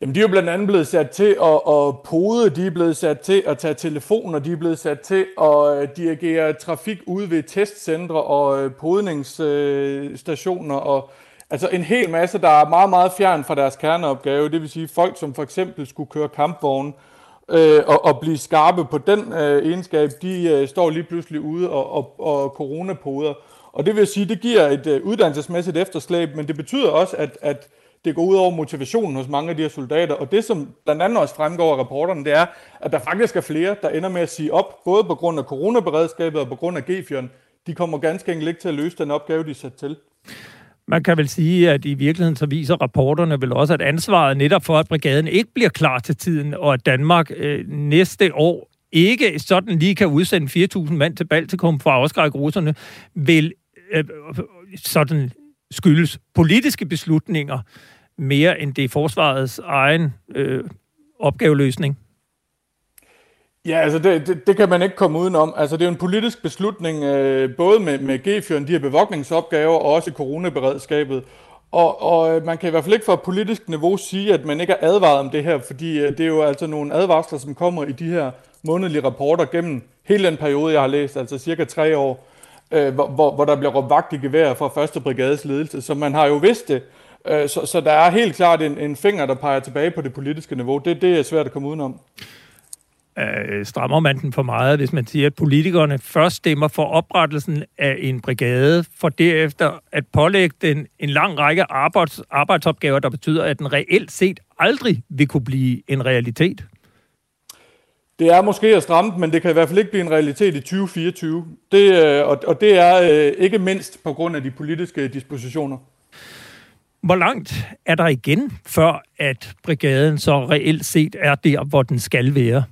Jamen, de er jo blandt andet blevet sat til at, at pode, de er blevet sat til at tage telefoner, de er blevet sat til at øh, dirigere trafik ude ved testcentre og øh, podningsstationer, og altså en hel masse, der er meget, meget fjern fra deres kerneopgave, det vil sige folk, som for eksempel skulle køre kampvogne, øh, og, og blive skarpe på den øh, egenskab, de øh, står lige pludselig ude og, og, og coronapoder. Og det vil sige, det giver et øh, uddannelsesmæssigt efterslæb, men det betyder også, at, at det går ud over motivationen hos mange af de her soldater. Og det, som blandt andet også fremgår af rapporterne, det er, at der faktisk er flere, der ender med at sige op, både på grund af coronaberedskabet og på grund af G4'en. De kommer ganske enkelt ikke til at løse den opgave, de er sat til. Man kan vel sige, at i virkeligheden så viser rapporterne vel også, at ansvaret netop for, at brigaden ikke bliver klar til tiden, og at Danmark øh, næste år ikke sådan lige kan udsende 4.000 mand til Baltikum for at afskrække russerne, vil øh, sådan skyldes politiske beslutninger mere end det er forsvarets egen øh, opgaveløsning? Ja, altså det, det, det kan man ikke komme udenom. Altså det er jo en politisk beslutning, øh, både med, med G4, de her bevogtningsopgaver, og også coronaberedskabet. Og, og øh, man kan i hvert fald ikke fra politisk niveau sige, at man ikke er advaret om det her, fordi øh, det er jo altså nogle advarsler, som kommer i de her månedlige rapporter gennem hele den periode, jeg har læst, altså cirka tre år øh, hvor, hvor, hvor der bliver råbt vagt i gevær fra første brigades ledelse. Så man har jo vidst det. Øh, så, så der er helt klart en, en finger, der peger tilbage på det politiske niveau. Det, det er svært at komme udenom. Øh, strammer man den for meget, hvis man siger, at politikerne først stemmer for oprettelsen af en brigade, for derefter at pålægge den en lang række arbejds, arbejdsopgaver, der betyder, at den reelt set aldrig vil kunne blive en realitet? Det er måske at stramme men det kan i hvert fald ikke blive en realitet i 2024. Det, øh, og, og det er øh, ikke mindst på grund af de politiske dispositioner. Hvor langt er der igen, før at brigaden så reelt set er der, hvor den skal være?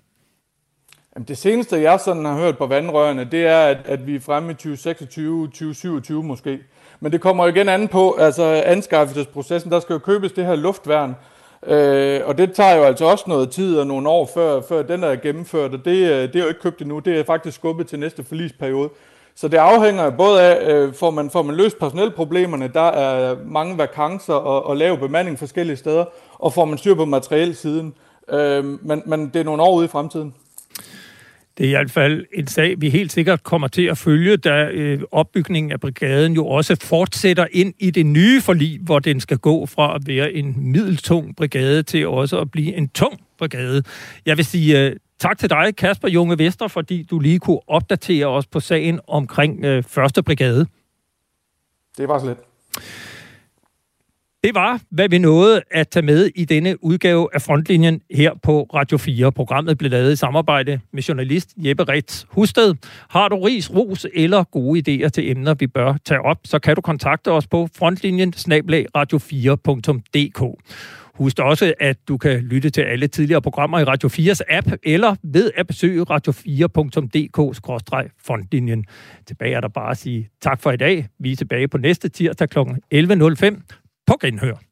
Jamen det seneste, jeg sådan har hørt på vandrørene, det er, at, at vi er fremme i 2026, 2027 måske. Men det kommer igen an på, altså anskaffelsesprocessen, der skal jo købes det her luftværn, Øh, og det tager jo altså også noget tid og nogle år før, før den er gennemført, og det, øh, det er jo ikke købt endnu. Det er faktisk skubbet til næste forlisperiode. Så det afhænger både af, øh, får, man, får man løst personelproblemerne, der er mange vakancer og, og lav bemanding forskellige steder, og får man styr på materielsiden. Øh, men, men det er nogle år ude i fremtiden. Det er i hvert fald en sag, vi helt sikkert kommer til at følge, da øh, opbygningen af brigaden jo også fortsætter ind i det nye forlig, hvor den skal gå fra at være en middeltung brigade til også at blive en tung brigade. Jeg vil sige øh, tak til dig, Kasper Junge Vester, fordi du lige kunne opdatere os på sagen omkring øh, første brigade. Det var så lidt. Det var, hvad vi nåede at tage med i denne udgave af Frontlinjen her på Radio 4. Programmet blev lavet i samarbejde med journalist Jeppe Ritz Husted. Har du ris, ros eller gode idéer til emner, vi bør tage op, så kan du kontakte os på frontlinjen radio4.dk. Husk også, at du kan lytte til alle tidligere programmer i Radio 4's app, eller ved at besøge radio4.dk-frontlinjen. Tilbage er der bare at sige tak for i dag. Vi er tilbage på næste tirsdag kl. 11.05 på genhør.